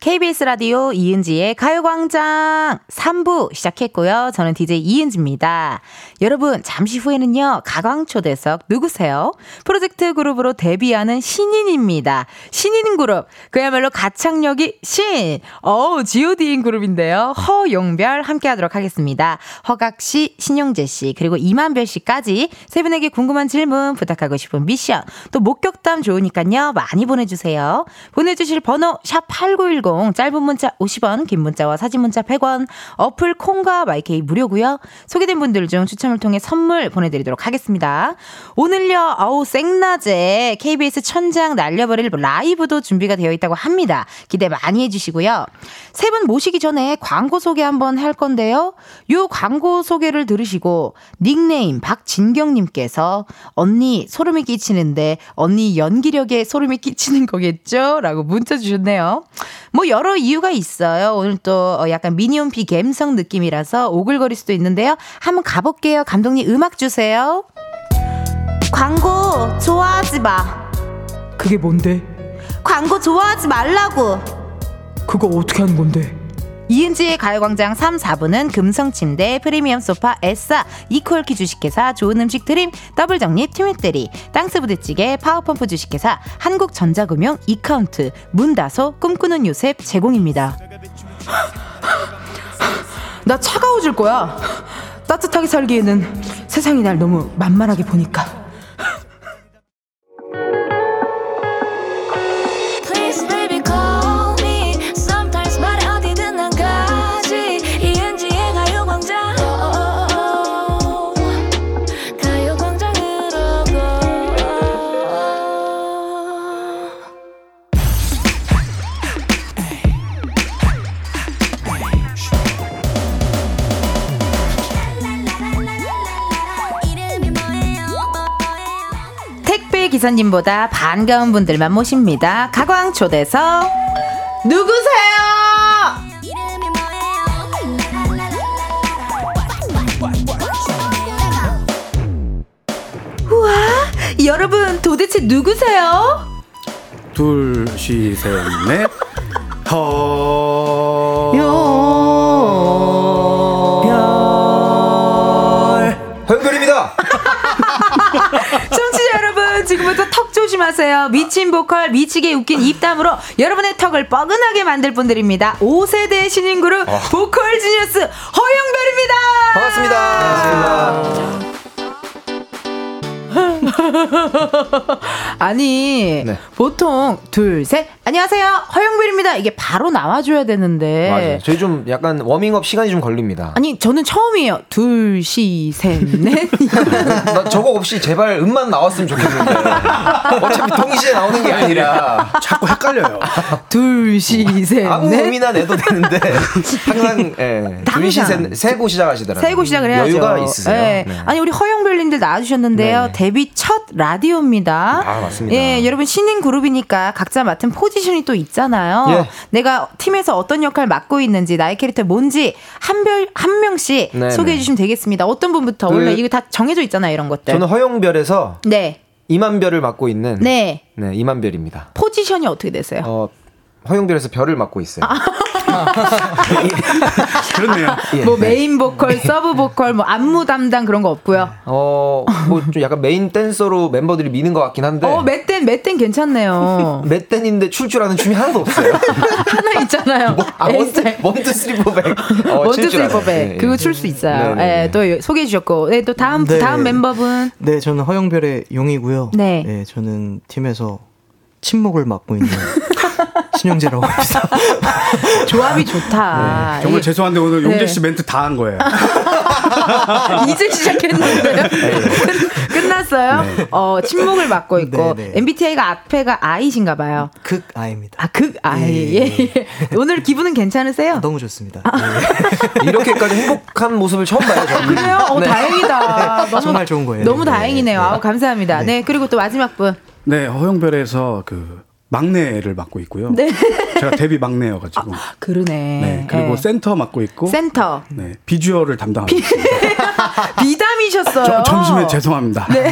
KBS 라디오 이은지의 가요광장 3부 시작했고요. 저는 DJ 이은지입니다. 여러분, 잠시 후에는요, 가광초대석 누구세요? 프로젝트 그룹으로 데뷔하는 신인입니다. 신인 그룹. 그야말로 가창력이 신! 어우, GOD인 그룹인데요. 허용별 함께 하도록 하겠습니다. 허각 씨, 신용재 씨, 그리고 이만별 씨까지 세 분에게 궁금한 질문, 부탁하고 싶은 미션, 또 목격담 좋으니까요, 많이 보내주세요. 보내주실 번호, 샵8910, 짧은 문자 50원, 긴 문자와 사진 문자 100원, 어플 콩과 마이케이 무료고요 소개된 분들 중 추첨을 통해 선물 보내드리도록 하겠습니다. 오늘요, 어우, 생낮에 KBS 천장 날려버릴 라이브도 준비가 되어 있다고 합니다. 기대 많이 해주시고요. 세 분 모시기 전에 광고 소개 한번 할 건데요. 요 광고 소개를 들으시고 닉네임 박진경님께서 언니 소름이 끼치는데 언니 연기력에 소름이 끼치는 거겠죠? 라고 문자 주셨네요. 뭐 여러 이유가 있어요. 오늘 또 어, 약간 미니홈피 갬성 느낌이라서 오글거릴 수도 있는데요. 한번 가볼게요. 감독님 음악 주세요. 광고 좋아하지 마. 그게 뭔데? 광고 좋아하지 말라고. 그거 어떻게 하는 건데? 이은지의 가요광장 3, 4부는 금성침대, 프리미엄 소파, 에싸, 이퀄키 주식회사, 좋은 음식 드림, 더블정립, 티맵대리, 땅스부대찌개, 파워펌프 주식회사, 한국전자금융, 이카운트, 문다소, 꿈꾸는 요셉 제공입니다. 나 차가워질 거야. 따뜻하게 살기에는 세상이 날 너무 만만하게 보니까. 기사님보다 반가운 분들만 모십니다. 가광 초대석 누구세요? 우와, 여러분 도대체 누구세요? 둘, 시, 셋, 넷. 허. 턱 조심하세요. 미친 보컬 미치게 웃긴 입담으로 여러분의 턱을 뻐근하게 만들 분들입니다. 5세대 신인 그룹 보컬 지니어스 허영별입니다. 반갑습니다. 아니 네. 보통 둘 셋 안녕하세요 허영별입니다 이게 바로 나와줘야 되는데 맞아요. 저희 좀 약간 워밍업 시간이 좀 걸립니다. 아니 저는 처음이에요 둘시셋넷 나 저거 없이 제발 음만 나왔으면 좋겠는데. 어차피 동시에 나오는 게 아니라 자꾸 헷갈려요. 아무 둘시셋넷 음이나 내도 되는데 항상 예. 둘시 항상. 세고 시작하시더라고요. 세고 시작을 해야죠. 여유가 있으세요. 네. 네. 아니 우리 허영별님들 나와주셨는데요. 네네. 데뷔 첫 라디오입니다. 아, 맞습니다. 예, 여러분 신인 그룹이니까 각자 맡은 포지션이 또 있잖아요. 예. 내가 팀에서 어떤 역할 맡고 있는지 나의 캐릭터 뭔지 한별 한 명씩 네네. 소개해 주시면 되겠습니다. 어떤 분부터 그- 원래 이거 다 정해져 있잖아요, 이런 것들. 저는 허용별에서 네, 임한별을 맡고 있는 네 네, 임한별입니다. 포지션이 어떻게 되세요? 어, 허용별에서 별을 맡고 있어요. 그렇네요. 예. 뭐 메인 보컬, 서브 보컬, 뭐 안무 담당 그런 거 없고요. 어, 뭐 좀 약간 메인 댄서로 멤버들이 미는 것 같긴 한데. 어, 메댄 메댄 괜찮네요. 메댄인데 출줄 아는 춤이 하나도 없어요. 하나 있잖아요. 아, one two, 에이스타일. one two three four back. 어, one two three. four back 예, 예. 그거 출 수 있어요. 네네네. 예, 또 소개해 주셨고, 네, 또 다음 네. 다음 멤버분 네, 저는 허영별의 용이고요. 네. 저는 팀에서 침묵을 맡고 있는 신용재라고 합니다. 조합이 좋다. 네, 정말 이- 죄송한데 오늘 용재 네. 씨 멘트 다 한 거예요. 이제 시작했는데요. 끝- 끝났어요. 어, 침묵을 맡고 있고 네, 네. MBTI가 앞에가 I신가 봐요. 극 아입니다. 아, 극 I. 예, 예, 예. 오늘 기분은 괜찮으세요? 너무 좋습니다. 예. 이렇게까지 행복한 모습을 처음 봐요. 저는. 그래요? 어, 네. 다행이다. 너무, 정말 좋은 거예요. 너무 네. 다행이네요. 아우, 감사합니다. 네. 그리고 또 마지막 분. 네, 허영별에서 그 막내를 맡고 있고요. 네. 제가 데뷔 막내여가지고. 그러네. 네, 그리고 네. 센터 맡고 있고. 센터. 네, 비주얼을 담당하고 있습니다. 비담이셨어요. 저- 점심에 죄송합니다. 네.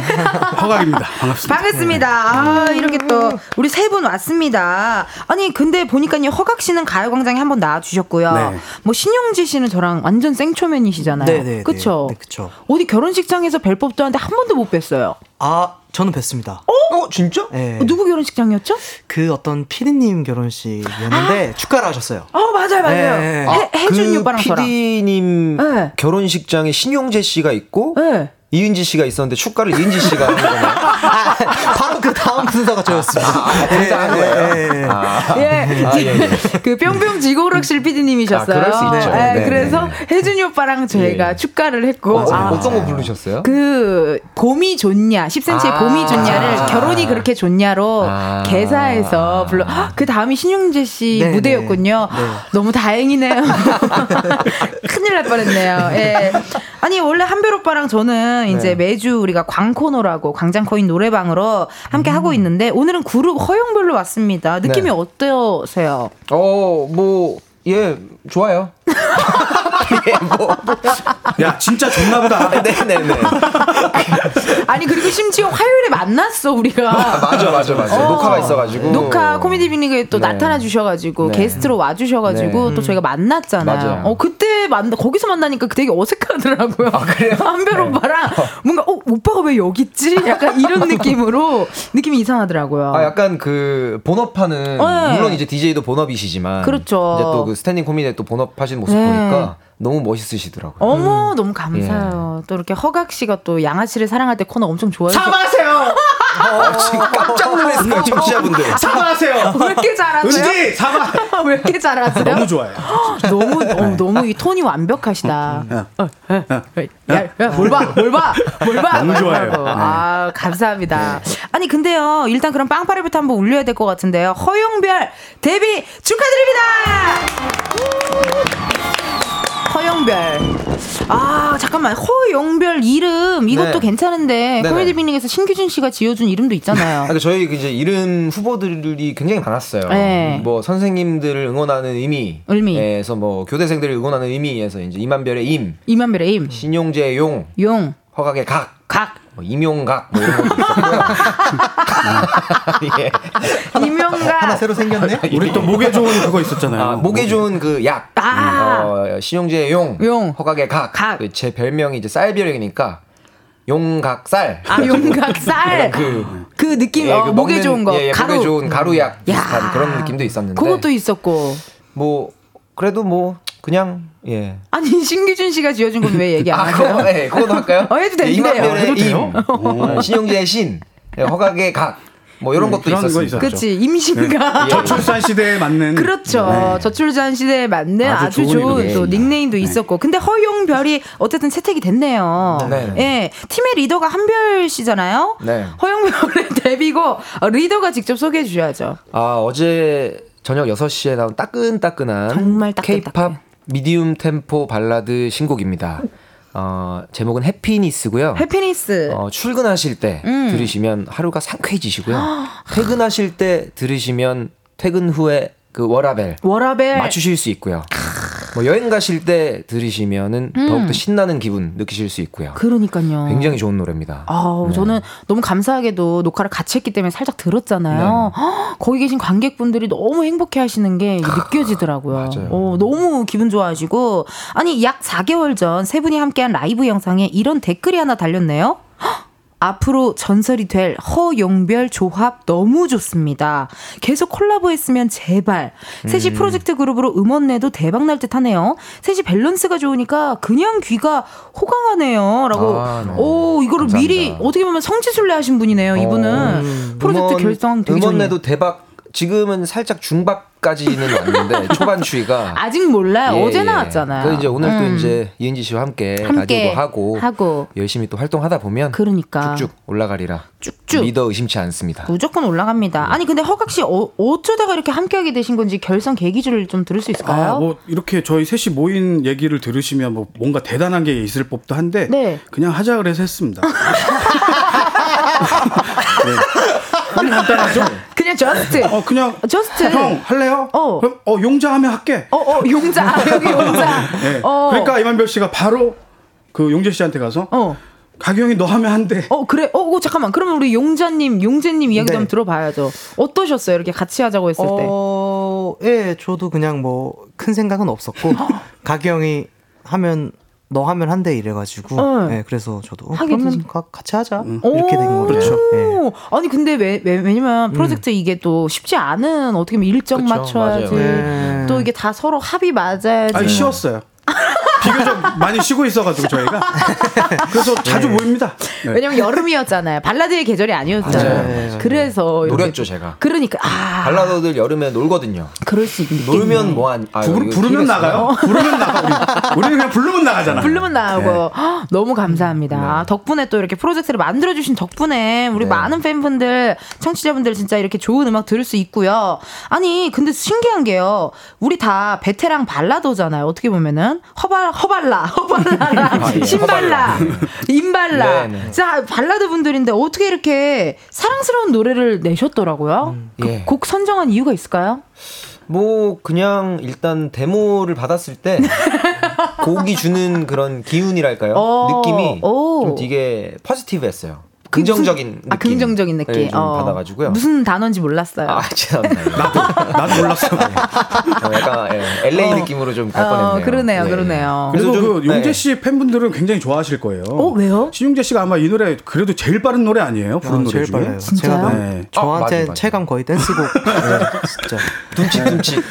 허각입니다. 반갑습니다. 반갑습니다. 아, 이렇게 또 우리 세 분 왔습니다. 아니 근데 보니까요 허각 씨는 가요광장에 한번 나와주셨고요. 네. 뭐 신용지 씨는 저랑 완전 생초면이시잖아요. 네, 네, 그쵸? 네, 네, 그쵸. 어디 결혼식장에서 뵐 법도 한데 한 번도 못 뵀어요. 아, 저는 뵀습니다. 어? 진짜? 네. 누구 결혼식장이었죠? 그 어떤 피디님 결혼식이었는데 축가를 하셨어요. 어 맞아요 맞아요. 네. 해, 혜준이 그 오빠랑 저랑. PD님 네. 결혼식장에 신용재 씨가 있고 네. 이은지 씨가 있었는데 축가를 이은지 씨가 하는 거네요. 바로 그 다음 순서가 저였습니다. 아, 진짜 한 거예요? 예, 예, 예. 아, 예. 아, 예, 예. 그 뿅뿅 지고록실 PD님이셨어요. 아, 그럴 수 있죠. 예, 네, 그래서 혜준이 오빠랑 저희가 예. 축가를 했고 맞아요. 아, 어떤 거 부르셨어요? 그 봄이 좋냐 10cm의 아. 봄이 좋냐를 아. 결혼이 그렇게 좋냐로 아. 개사해서 불러 헉, 그 다음이 신용재 씨 네, 무대였군요. 네. 네. 너무 다행이네요. 큰일 날 뻔했네요. 예. 아니 원래 한별 오빠랑 저는 이제 네. 매주 우리가 광코노라고 광장코인 노래방 으로 함께 하고 있는데 오늘은 그룹 허영별로 왔습니다. 느낌이 네. 어떠세요? 어, 뭐, 예, 좋아요. 야, 진짜 좋나 보다. 네네네. 아니 그리고 심지어 화요일에 만났어 우리가. 맞아, 맞아, 맞아. 어. 녹화가 있어가지고. 녹화 코미디 빅리그에 또 네. 나타나 주셔가지고 네. 게스트로 와주셔가지고 네. 또 저희가 만났잖아요. 맞아요. 어 그때 만 거기서 만나니까 되게 어색하더라고요. 한별 오빠랑 뭔가 어 오빠가 왜 여기 있지? 약간 이런 느낌으로 느낌이 이상하더라고요. 아, 약간 그 본업하는 네. 물론 이제 DJ도 본업이시지만 그렇죠. 이제 또 그 스탠딩 코미디에 또 본업하시는 모습 네. 보니까 너무 멋있으시더라고요. 어머 너무 감사해요. 또 이렇게 허각 씨가 또 양아치를 사랑할 때 코너 엄청 좋아해서 사과하세요. 어, 지금 깜짝 놀랐어요, 청취자분들. 사과하세요. 왜 이렇게 잘하세요? 은지 사과. 왜 이렇게 잘하세요? 너무 좋아요. 너무 어, 너무 이 톤이 완벽하시다. 야. 어, 어, 야, 야, 뭘 봐, 뭘 봐, 뭘 봐. 너무 막 좋아요. 네. 아, 감사합니다. 아니 근데요, 일단 그럼 빵빠레부터 한번 울려야 될 것 같은데요. 허용별 데뷔 축하드립니다. 허용별. 아, 잠깐만. 허용별 이름 이것도 네. 괜찮은데 네네. 코미디 빅링에서 신규준 씨가 지어준 이름도 있잖아요. 아, 그 저희 이제 이름 후보들이 굉장히 많았어요. 네. 뭐 선생님들을 응원하는 의미, 의미. 에서 뭐 교대생들을 응원하는 의미에서 이제 이만별의 임, 이만별의 임, 신용재의 용, 용, 허각의 각, 각, 뭐 임용각 뭐 이런 것도 있었고요. 예. 이명가. 하나 새로 생겼네. 우리 또 목에 좋은 그거 있었잖아요. 아, 목에 좋은 그 약, 아. 어, 신용재의 용, 용. 허각의 각, 각. 그제 별명이 이제 쌀별이니까 용각쌀. 아, 용각쌀. 그그 느낌, 예, 어, 그 목에 먹는- 좋은 거. 예, 예, 가루. 목에 좋은 가루약 야. 비슷한 그런 느낌도 있었는데. 그것도 있었고. 뭐 그래도 뭐 그냥 예. 아니, 신규준 씨가 지어준 건 왜 얘기 안 아, 하세요? 그거, 네, 그거도 할까요? 어, 해도 예, 되는데요. 이만별의 해도 임? 어, 신용재의 신, 예, 허각의 각, 뭐 이런 음, 것도. 있었죠. 그치, 임신가. 예. 저출산 시대에 맞는. 그렇죠. 네. 저출산 시대에 맞는 아주, 아주 좋은, 좋은. 닉네임도 있었고. 근데 허용별이 어쨌든 채택이 됐네요. 네. 예. 팀의 리더가 한별 씨잖아요. 네. 허용별의 데뷔고 어, 리더가 직접 소개해 주셔야죠. 아 어제 저녁 6시에 나온 따끈따끈한 정말 따끈따끈해. K-팝 미디움 템포 발라드 신곡입니다. 어, 제목은 해피니스고요. 해피니스. 어, 출근하실 때 음. 들으시면 하루가 상쾌해지시고요. 퇴근하실 때 들으시면 퇴근 후에 그 워라벨 워라벨. 맞추실 수 있고요. 뭐 여행 가실 때 들으시면은 음. 더욱더 신나는 기분 느끼실 수 있고요. 그러니까요. 굉장히 좋은 노래입니다. 아우, 네. 저는 너무 감사하게도 녹화를 같이 했기 때문에 살짝 들었잖아요. 네. 헉, 거기 계신 관객분들이 너무 행복해 하시는 게 이게 느껴지더라고요. 어, 너무 기분 좋아하시고. 아니, 약 4개월 전 세 분이 함께한 라이브 영상에 이런 댓글이 하나 달렸네요. 헉, 앞으로 전설이 될 허용별 조합 너무 좋습니다. 계속 콜라보했으면 제발. 셋이 음. 프로젝트 그룹으로 음원 내도 대박 날 듯 하네요. 셋이 밸런스가 좋으니까 그냥 귀가 호강하네요. 라고. 아, 네. 오, 이거를 감사합니다. 미리 어떻게 보면 성지순례 하신 분이네요, 이분은. 어, 프로젝트 음원- 결성 되기 음원 전에. 내도 대박. 지금은 살짝 중박 까지는 왔는데 초반 추위가 아직 몰라요. 예, 어제 예. 나왔잖아요. 그래서 이제 오늘 또 음. 이제 이은지 씨와 함께, 함께 라디오도 하고, 하고. 열심히 또 활동하다 보면 그러니까 쭉쭉 올라가리라 쭉쭉. 믿어 의심치 않습니다. 무조건 올라갑니다. 아니 근데 허각 씨 어, 어쩌다가 이렇게 함께하게 되신 건지 결성 계기를 좀 들을 수 있을까요? 아, 뭐 이렇게 저희 셋이 모인 얘기를 들으시면 뭐 뭔가 대단한 게 있을 법도 한데 네. 그냥 하자 그래서 했습니다. 네. 너무 간단하죠? 그냥 just. 어 그냥 just. 형 할래요? 어. 그럼 어 용자 하면 할게. 어, 어, 용자. 아, 여기 용자. 네. 어. 그러니까 이만별 씨가 바로 그 용재 씨한테 가서 어. 가경이 너 하면 한대. 어 그래 어, 어 잠깐만 그러면 우리 용자님 용재님 이야기 도 네. 한번 들어봐야죠 어떠셨어요 이렇게 같이 하자고 했을 때 어, 예, 저도 그냥 뭐 큰 생각은 없었고 가경이 하면 너 하면 한대 이래가지고 어. 예, 그래서 저도 어, 그러면 가- 같이 하자 이렇게 된 거예요. 그렇죠. 예. 아니 근데 왜, 왜 왜냐면 프로젝트 이게 또 쉽지 않은 어떻게 보면 일정 그쵸, 맞춰야지. 네. 또 이게 다 서로 합이 맞아야지 아니 쉬웠어요. 비교적 많이 쉬고 있어가지고 저희가 그래서 자주 모입니다. 네. 왜냐면 여름이었잖아요 발라드의 계절이 아니었잖아요 맞아요. 그래서 노렸죠 제가. 그러니까 아 발라더들 여름에 놀거든요. 그럴 수 있겠네 놀면 뭐한 아, 부르, 부르면? 나가요. 부르면 나가 우리. 우리는 그냥 부르면 나가잖아. 부르면 나오고 헉, 너무 감사합니다. 덕분에 또 이렇게 프로젝트를 만들어 주신 덕분에 우리 네. 많은 팬분들, 청취자분들 진짜 이렇게 좋은 음악 들을 수 있고요. 아니 근데 신기한 게요. 우리 다 베테랑 발라더잖아요. 어떻게 보면은 허발 허발라 허발라 아, 예. 신발라 임발라 네, 네. 자 발라드 분들인데 어떻게 이렇게 사랑스러운 노래를 내셨더라고요. 그 예. 곡 선정한 이유가 있을까요? 뭐 그냥 일단 데모를 받았을 때 곡이 주는 그런 기운이랄까요? 어, 느낌이 오. 좀 되게 포지티브했어요. 긍정적인 느낌. 아 긍정적인 느낌. 네, 좀 어. 받아가지고요. 무슨 단어인지 몰랐어요. 아 죄송합니다. 나도 몰랐어. 어, 약간 예, LA 느낌으로 좀갈 어, 뻔했네요. 그러네요, 네. 그러네요. 그래서 그래서 좀- 그 용재 네. 씨 팬분들은 굉장히 좋아하실 거예요. 어, 왜요? 신용재 씨가 아마 이 노래 그래도 제일 빠른 노래 아니에요? 부른 어, 노래 제일 중에. 빨라요. 진짜요? 네. 아, 저한테 맞아, 맞아. 체감 거의 댄스곡. 네, 진짜. 둠칫둠칫.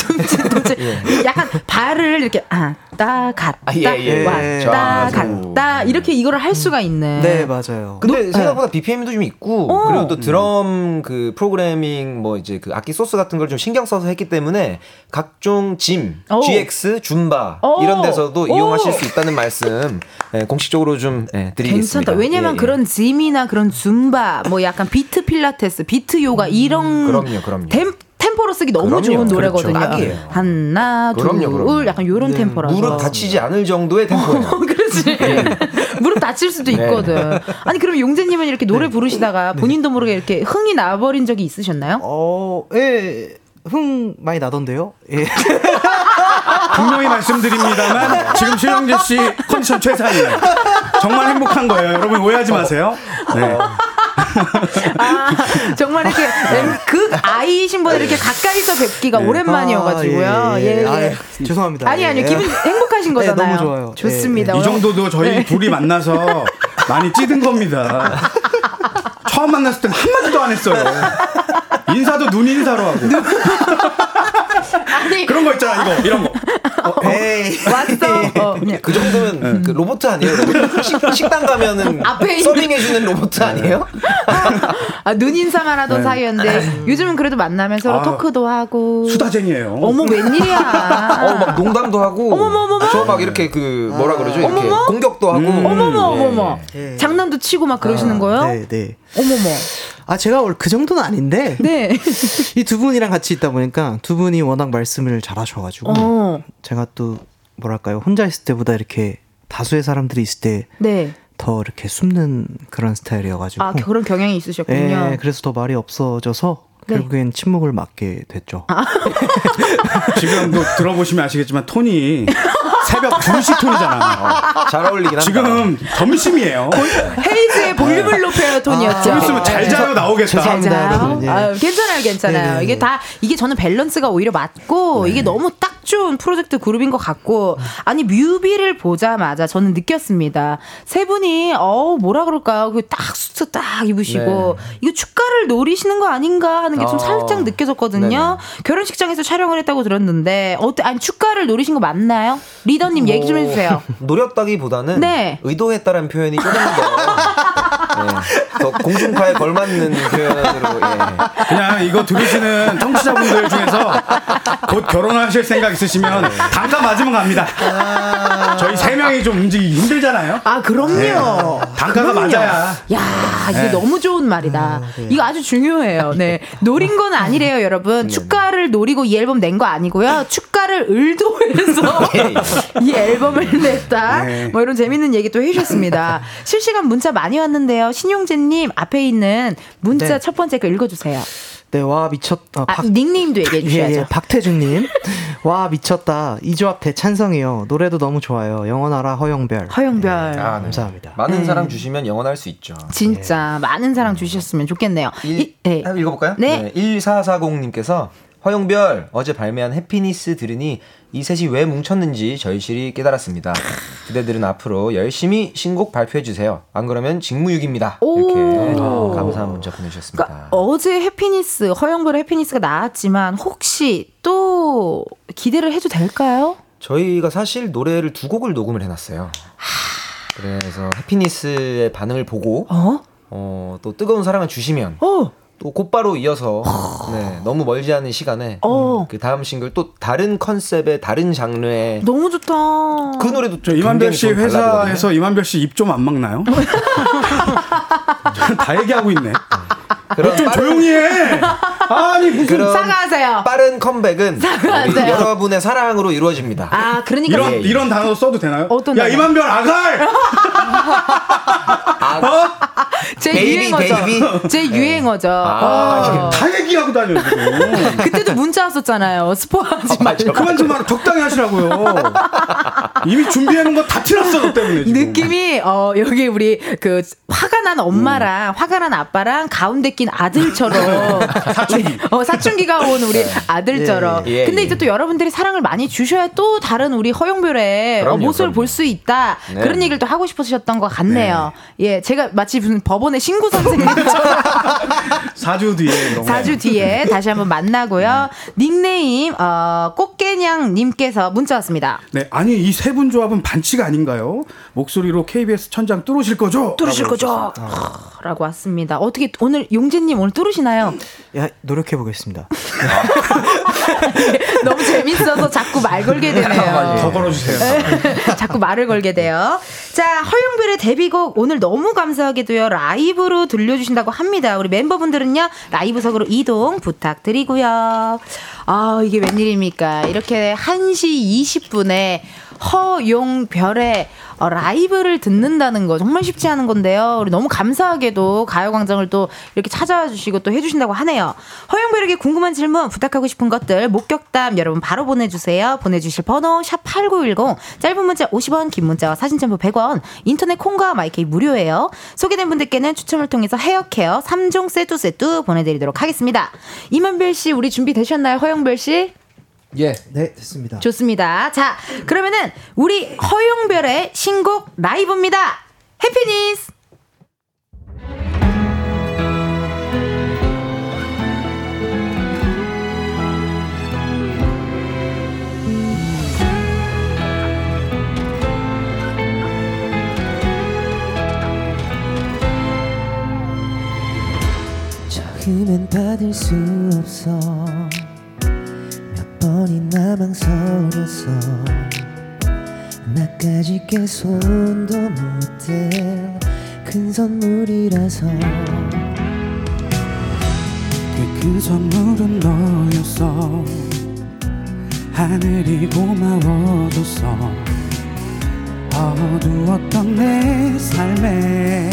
예. 약간 발을 이렇게 아 따 갔다 아, 예, 예. 왔다 좋아가지고. 갔다 이렇게 이거를 할 수가 있네. 네, 맞아요. 근데 생각보다 BPM도 좀 있고 어. 그리고 또 드럼 그 프로그래밍 뭐 이제 그 악기 소스 같은 걸 좀 신경 써서 했기 때문에 각종 gym, 오. GX, 줌바 오. 이런 데서도 오. 이용하실 수 있다는 말씀 예, 공식적으로 좀 예, 드리겠습니다. 괜찮다. 왜냐면 예, 예. 그런 gym이나 그런 줌바, 뭐 약간 비트 필라테스, 비트 요가 이런 그럼요, 그럼요. 템, 템포로 쓰기 너무 그럼요. 좋은 노래거든요. 그렇죠. 하나, 둘, 그럼요, 그럼요. 약간 요런 템포라서. 무릎 다치지 않을 정도의 템포예요. 그렇지. 무릎 다칠 수도 네. 있거든. 아니 그럼 용재님은 이렇게 노래 부르시다가 본인도 모르게 이렇게 흥이 나버린 적이 있으셨나요? 어, 예, 흥 많이 나던데요? 예. 분명히 말씀드립니다만 지금 신용재 씨 컨디션 최상이에요. 정말 행복한 거예요. 여러분 오해하지 마세요. 네. 아, 정말 이렇게 엠- 극 아이신 분을 이렇게 가까이서 뵙기가 오랜만이어가지고요. 아, 예, 예, 예. 아, 예. 죄송합니다. 아니, 아니요. 예. 기분 행복하신 네, 거잖아요. 너무 좋아요. 좋습니다. 이 정도도 저희 네. 둘이 만나서 많이 찌든 겁니다. 처음 만났을 땐 한마디도 안 했어요. 인사도 눈 인사로 하고. 아니, 그런 거 있잖아, 이거. 이런 거. 에이. 왔어. 어. 그 정도면 그 로봇 아니에요? 로봇? 식, 식당 가면은 앞에 서빙해주는 로봇 아니에요? 아, 눈 인사만 하던 사이였는데 요즘은 그래도 만나면 서로 아, 토크도 하고. 수다쟁이에요. 어머, 웬일이야. 어, 막 농담도 하고. 어머머머머. 저 막 이렇게 그 뭐라 그러죠? 이렇게 어머머. 공격도 하고. 어머머, 어머머. 예. 장난도 치고 막 그러시는 거예요? 네, 네. 어머머. 아, 제가 원래 그 정도는 아닌데. 네. 이 두 분이랑 같이 있다 보니까 두 분이 워낙 말씀을 잘하셔가지고 어, 제가 또 뭐랄까요 혼자 있을 때보다 이렇게 다수의 사람들이 있을 때 네. 더 이렇게 숨는 그런 스타일이어가지고 아, 그런 경향이 있으셨군요. 예, 그래서 더 말이 없어져서 네. 결국엔 침묵을 맡게 됐죠. 지금 뭐 들어보시면 아시겠지만 톤이 새벽 2시 톤이잖아. 잘 어울리긴 한다. 지금 점심이에요. 헤이즈의 볼륨을 높여요 톤이었죠. 좀 있으면 잘 자요 나오겠다. 잘 자요. 아유, 괜찮아요, 괜찮아요. 네네. 이게 다 이게 저는 밸런스가 오히려 맞고 이게 너무 딱 좋은 프로젝트 그룹인 것 같고 아니 뮤비를 보자마자 저는 느꼈습니다. 세 분이 어 뭐라 그럴까요? 그딱 수트 딱 입으시고 이거 축가를 노리시는 거 아닌가 하는 게좀 어. 살짝 느껴졌거든요. 결혼식장에서 촬영을 했다고 들었는데 어때? 아니 축가를 노리신 거 맞나요? 리더님 얘기 좀 해주세요. 노렸다기보다는 네. 의도했다라는 표현이 조금 더 예. 더 공중파에 걸맞는 표현으로 예. 그냥 이거 들으시는 청취자분들 중에서 곧 결혼하실 생각 있으시면 네. 단가 맞으면 갑니다. 저희 세 명이 좀 움직이기 힘들잖아요. 아, 그럼요. 네. 단가가 그럼요. 맞아야. 야, 이게 네. 너무 좋은 말이다. 이거 아주 중요해요. 네. 노린 건 아니래요, 여러분. 축가를 노리고 이 앨범 낸 거 아니고요. 축가를 의도해서 이 앨범을 냈다. 네. 뭐 이런 재밌는 얘기 또 해주셨습니다. 실시간 문자 많이 왔는데요. 신용재님 앞에 있는 문자 네. 첫 번째 거 읽어주세요. 네, 와 미쳤. 아, 아, 닉네임도 얘기해 주셔야죠. 예, 예, 박태준님. 와 미쳤다. 이 조합 대 찬성이요. 노래도 너무 좋아요. 영원하라 허영별. 허영별. 아, 네. 감사합니다. 많은 네. 사랑 주시면 영원할 수 있죠. 진짜 많은 사랑 주셨으면 좋겠네요. 이- 네. 한번 읽어볼까요? 네. 1440님께서 허영별 어제 발매한 해피니스 들으니 이 셋이 왜 뭉쳤는지 절실히 깨달았습니다. 그대들은 앞으로 열심히 신곡 발표해 주세요. 안 그러면 직무유기입니다. 이렇게 감사한 문자 보내주셨습니다. 그러니까 어제 해피니스 허영별의 해피니스가 나왔지만 혹시 또 기대를 해도 될까요? 저희가 사실 노래를 두 곡을 녹음을 해놨어요. 그래서 해피니스의 반응을 보고 어? 또 뜨거운 사랑을 주시면 또 곧바로 이어서 네, 너무 멀지 않은 시간에 어. 그 다음 싱글 또 다른 컨셉의 다른 장르의 너무 좋다. 그 노래도 저 이만별 씨. 회사에서 이만별 씨 입 좀 안 막나요? 다 얘기하고 있네. 그런 좀 빠른- 조용히 해. 아니 무슨 사과하세요. 빠른 컴백은 사과하세요. 우리 여러분의 사랑으로 이루어집니다. 아, 그러니까 이런 예, 예. 이런 단어 써도 되나요? 어떤 야 단어? 임한별 아갈. 제 baby, 유행어죠. baby? 제 유행어죠. 아, 어. 다 얘기하고 다녀 지금. 그때도 문자 왔었잖아요. 스포하지 말고. 그만 좀 말아 적당히 하시라고요. 이미 준비해놓은 거 다 틀었어 너 때문에 지금. 느낌이 어 여기 우리 그 화가 난 엄마랑 화가 난 아빠랑 가운데 낀 아들처럼 사춘기 어 사춘기가 온 우리 아들처럼 예, 예, 근데 예. 이제 또 여러분들이 사랑을 많이 주셔야 또 다른 우리 허영별의 어, 그럼요, 모습을. 볼 수 있다 네. 그런 얘기를 또 하고 싶으셨던 것 같네요 예 제가 마치 무슨 법원의 신고 선생님처럼 4주 뒤에. 너무. 4주 뒤에 다시 한번 만나고요 닉네임 어 꽃게냥 님께서 문자 왔습니다 네, 아니 이 세 분 조합은 반칙 아닌가요? 목소리로 KBS 천장 뚫으실 거죠? 뚫으실 거죠? 라고 왔습니다. 어떻게 오늘 용재님 오늘 뚫으시나요? 야, 노력해 보겠습니다. 너무 재밌어서 자꾸 말 걸게 되네요. 더 걸어주세요. 자꾸 말을 걸게 돼요. 자, 허용별의 데뷔곡 오늘 너무 감사하게도요. 라이브로 들려주신다고 합니다. 우리 멤버분들은요. 라이브석으로 이동 부탁드리고요. 아, 이게 웬일입니까? 이렇게 1시 20분에 허용별의 어, 라이브를 듣는다는 거 정말 쉽지 않은 건데요. 우리 너무 감사하게도 가요광장을 또 이렇게 찾아와 주시고 또 해주신다고 하네요. 허용별에게 궁금한 질문, 부탁하고 싶은 것들, 목격담 여러분 바로 보내주세요. 보내주실 번호 샵8910, 짧은 문자 50원, 긴 문자와 사진 첨부 100원, 인터넷 콩과 마이케이 무료예요. 소개된 분들께는 추첨을 통해서 헤어케어 3종 세트 세트 보내드리도록 하겠습니다. 이만별 씨, 우리 준비되셨나요? 허용별 씨? 예. 네, 됐습니다. 좋습니다. 자, 그러면은 우리 허용별의 신곡 라이브입니다. 해피니스. 적으면 받을 수 없어 몇 번이나 망설였어 나까지 게 손도 못대 큰 선물이라서 그 선물은 너였어. 하늘이 고마워졌어. 어두웠던 내 삶에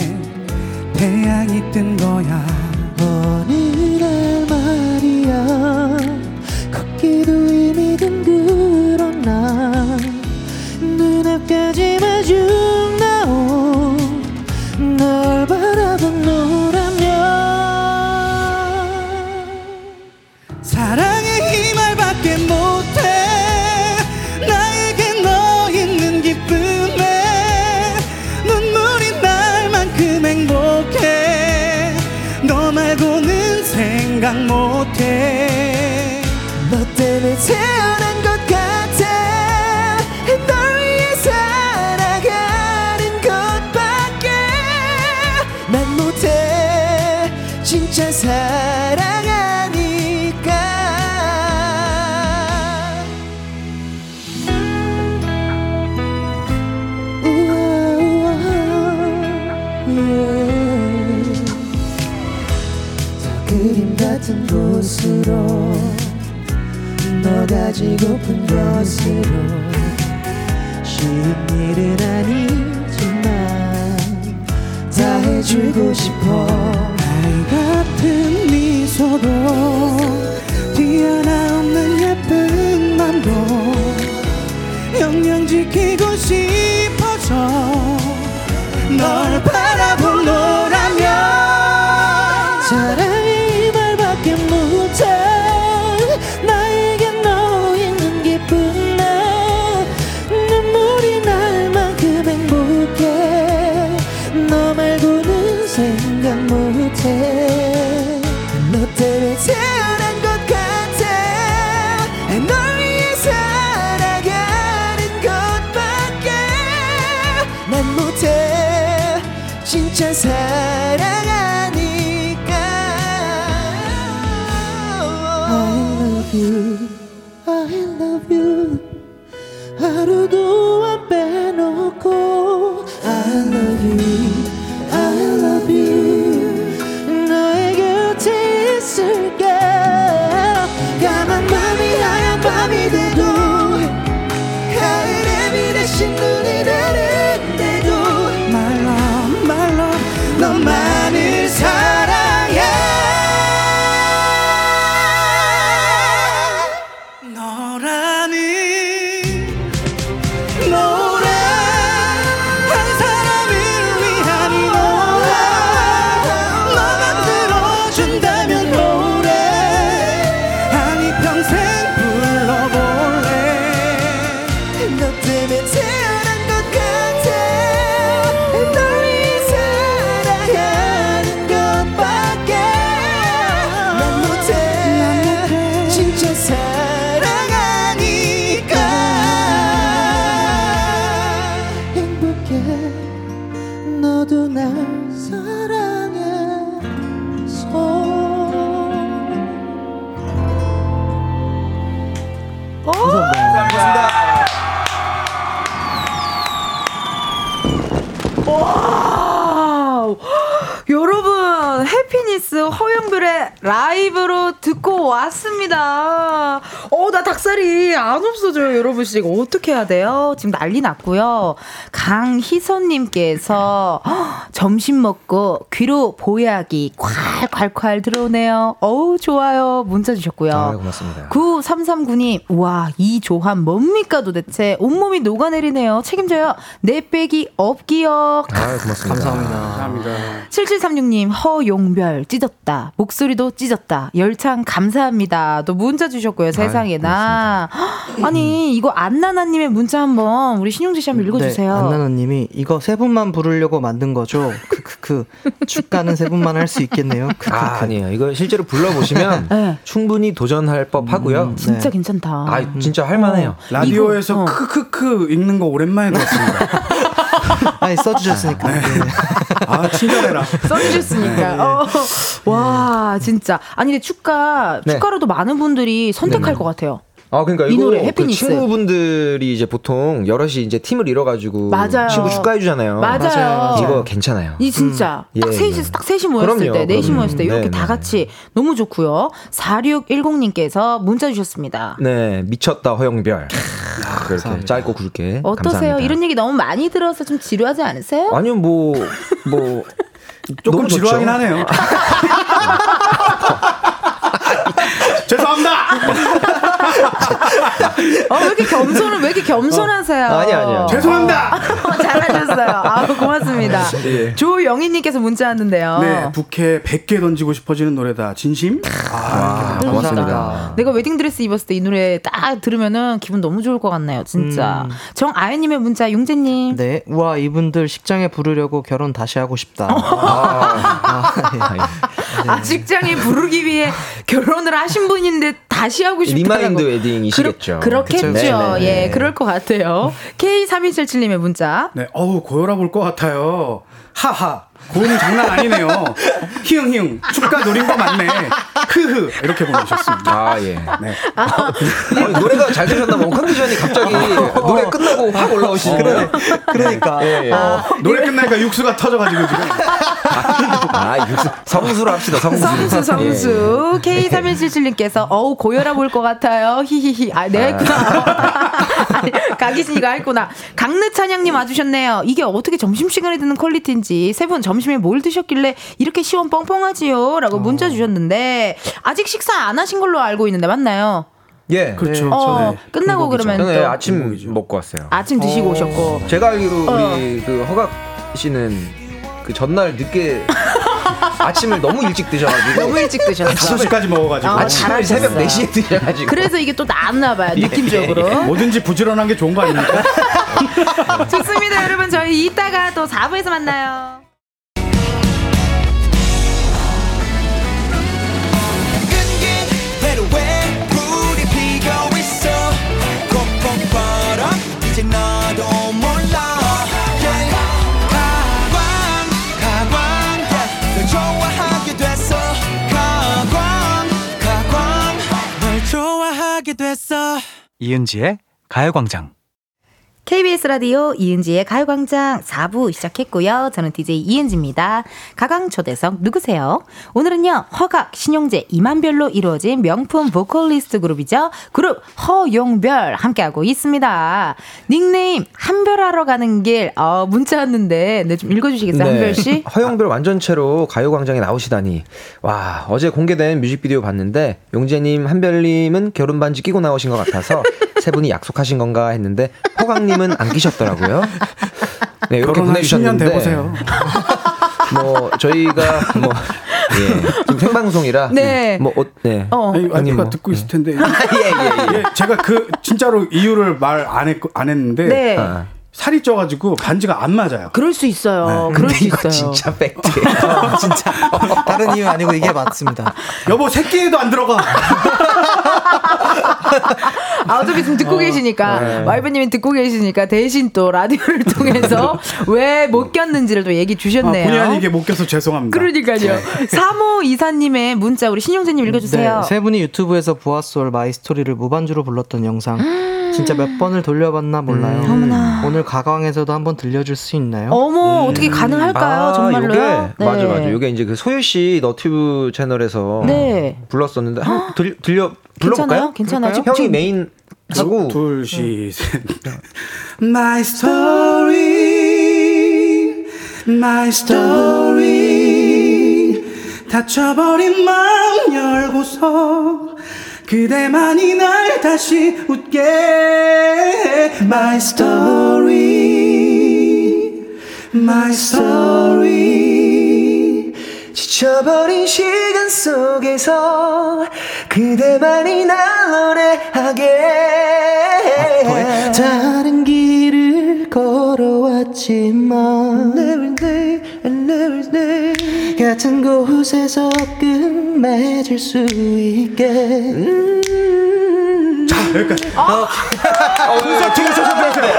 태양이 뜬 거야 눈 가지고픈 것으로 쉬운 일은 아니지만 다 해주고 싶어. 알 같은 미소도 you I love you 하루도 라이브로 듣고 왔습니다. 어, 나 닭살이 안 없어져요, 여러분. 씨. 이거 어떻게 해야 돼요? 지금 난리 났고요. 강희선님께서 헉, 점심 먹고 귀로 보약이 콸콸콸 들어오네요. 어우, 좋아요. 문자 주셨고요. 아, 고맙습니다. 9339님, 와, 이 조합 뭡니까 도대체? 온몸이 녹아내리네요. 책임져요. 내 빼기 없기요. 아, 고맙습니다. 감사합니다. 7736님, 허용별, 찢었다. 목소리도 찢었다. 열창 감사합니다. 또 문자 주셨고요, 세상 에나. 아니, 이거 안나나님의 문자 한번 우리 신용지 씨 한번 읽어주세요. 네, 안나나님이 이거 세 분만 부르려고 만든 거죠. 크크크. 축가는 세 분만 할 수 있겠네요. 크크크. 아, 아니에요. 이거 실제로 불러보시면 네. 충분히 도전할 법 하고요. 진짜 괜찮다. 아, 진짜 할만해요. 라디오에서 이거, 어. 크크크 읽는 거 오랜만에 들었습니다. 아니 써주셨으니까. 네. 아, 친절해라. 써주셨으니까. 어. 와, 진짜. 아니, 근데 축가, 네. 축가로도 많은 분들이 선택할 네네. 것 같아요. 아, 그러니까 이 노래, 그 해피니스. 친구분들이 이제 보통 여럿이 이제 팀을 이뤄가지고 맞아요. 친구 축하해 주잖아요. 맞아요. 이거 괜찮아요. 이 진짜 음. 딱 예, 셋이 네. 딱 셋이 모였을 그럼요, 때, 넷이 그럼요. 모였을 때 이렇게 네, 다 네. 같이 너무 좋고요. 4610님께서 문자 주셨습니다. 네, 미쳤다 허영별. 그렇게 짧고 굵게. 어떠세요? 감사합니다. 이런 얘기 너무 많이 들어서 좀 지루하지 않으세요? 아니요, 뭐, 뭐. 조금. 지루하긴 하네요. 죄송합니다. 어, 왜 이렇게 겸손을 왜 이렇게 겸손하세요? 어. 아니, 아니요. 죄송합니다. 잘하셨어요. 아, 고맙습니다. 예. 조영희 님께서 문자 왔는데요. 네, 부캐 100개 던지고 싶어지는 노래다. 진심? 아, 아, 고맙습니다. 내가 웨딩 드레스 입었을 때 이 노래 딱 들으면은 기분 너무 좋을 것 같네요, 진짜. 정아연 님의 문자, 용재 님. 네, 와 이분들 식장에 부르려고 결혼 다시 하고 싶다. 아, 아, 식장에 부르기 위해 결혼을 하신 분인데 다시 하고 싶다고. remind wedding이시겠죠. 그렇, 겠죠 그쵸? 네, 네, 예, 네. 그럴 것 같아요. K3177님의 문자. 네, 어우, 고혈압 올 것 같아요. 하하. 고음 장난 아니네요. 히응 히응 축가 노린 거 맞네. 흐흐 이렇게 보내주셨습니다. 아 예. 네. 아니, 노래가 잘 되셨나 봐. 컨디션이 갑자기 노래 끝나고 확 올라오시네요. 그러니까. 예, 예. 노래 끝나니까 육수가 터져가지고 지금. 아, 육수, 성수로 합시다, 성수. 성수 예, 성수 K3177님께서 어우 고혈압 올 것 같아요 히히히 아 내가 했구나 아니, 가기신이가 했구나 강르찬양님 와주셨네요 이게 어떻게 점심시간에 듣는 quality인지 세 분 점심에 뭘 드셨길래 이렇게 시원 뻥뻥하지요 라고 문자 주셨는데 아직 식사 안 하신 걸로 알고 있는데 맞나요? 예. 그렇죠. 어, 네. 끝나고 그러면 또 예, 아침 먹고 왔어요. 아침 드시고 오셨고 제가 알기로 어. 우리 그 허각 씨는 그 전날 늦게 아침을 너무 일찍 드셔가지고 너무 일찍 드셨어 5시까지 먹어가지고. 어, 아침을. 새벽 4시에 드셔가지고 그래서 이게 또 나왔나 봐요 느낌적으로 뭐든지 부지런한 게 좋은 거 아닙니까? 좋습니다 여러분 저희 이따가 또 4부에서 만나요 너도 몰라. 가광 가광. 널 좋아하게 됐어 가광 가광 널 좋아하게 됐어 이은지의 가요광장. KBS 라디오 이은지의 가요광장 4부 시작했고요. 저는 DJ 이은지입니다. 가강 초대석 누구세요? 오늘은요, 허각, 신용재, 이만별로 이루어진 명품 보컬리스트 그룹이죠. 그룹 허용별 함께하고 있습니다. 닉네임 한별하러 가는 길, 어, 문자 왔는데, 네, 좀 읽어주시겠어요, 한별씨? 허영별 완전체로 가요광장에 나오시다니. 와, 어제 공개된 뮤직비디오 봤는데, 용재님, 한별님은 결혼 반지 끼고 나오신 것 같아서, 세 분이 약속하신 건가 했는데, 허강님 은안 끼셨더라고요. 네, 이렇게 결혼 한 10년 보내주셨는데. 돼보세요. 뭐, 저희가, 뭐, 예, 지금 생방송이라. 네. 뭐, 어, 네. 어. 아니, 아니, 뭐. 듣고 있을 텐데. 예, 예, 예. 예, 제가 그 진짜로 이유를 말 안 했, 안 했는데 네. 아. 살이 쪄가지고 반지가 안 맞아요. 그럴 수 있어요. 네. 그럴 근데 수 이거 있어요. 진짜 팩트예요. 어, 진짜 다른 이유 아니고 이게 맞습니다. 여보 새끼에도 안 들어가. 아, 어차피 지금 듣고 계시니까, 네. 와이프님이 듣고 계시니까 대신 또 라디오를 통해서 왜 못 꼈는지를 또 얘기 아, 주셨네요. 본의 아니게 못 껴서 죄송합니다. 그러니까요. 3호 이사님의 문자 우리 신용재님 읽어주세요. 네, 세 분이 유튜브에서 브아솔 My Story를 무반주로 불렀던 영상 진짜 몇 번을 돌려봤나 몰라요. 음. 어머나. 오늘 가광에서도 한번 들려줄 수 있나요? 어머 어떻게 가능할까요? 아, 정말로요? 요게, 네. 맞아, 맞아. 요게 이제 그 소유 씨 너튜브 채널에서 네. 불렀었는데, 한번 들, 들려, 불러볼까요? 괜찮아요? 괜찮아요? 형이 메인 하고. 둘, 시, 셋. My story, my story. 닫혀버린 마음 열고서 그대만이 날 다시 웃게 해. My story, my story. 지쳐버린 시간 속에서 그대만이 날 노래하게 다른 길을 걸어왔지만 Every day and every day. 같은 곳에서 끝맺을 수 있게. 음. 자, 여기까지. 콘서트 오셔서 그러세요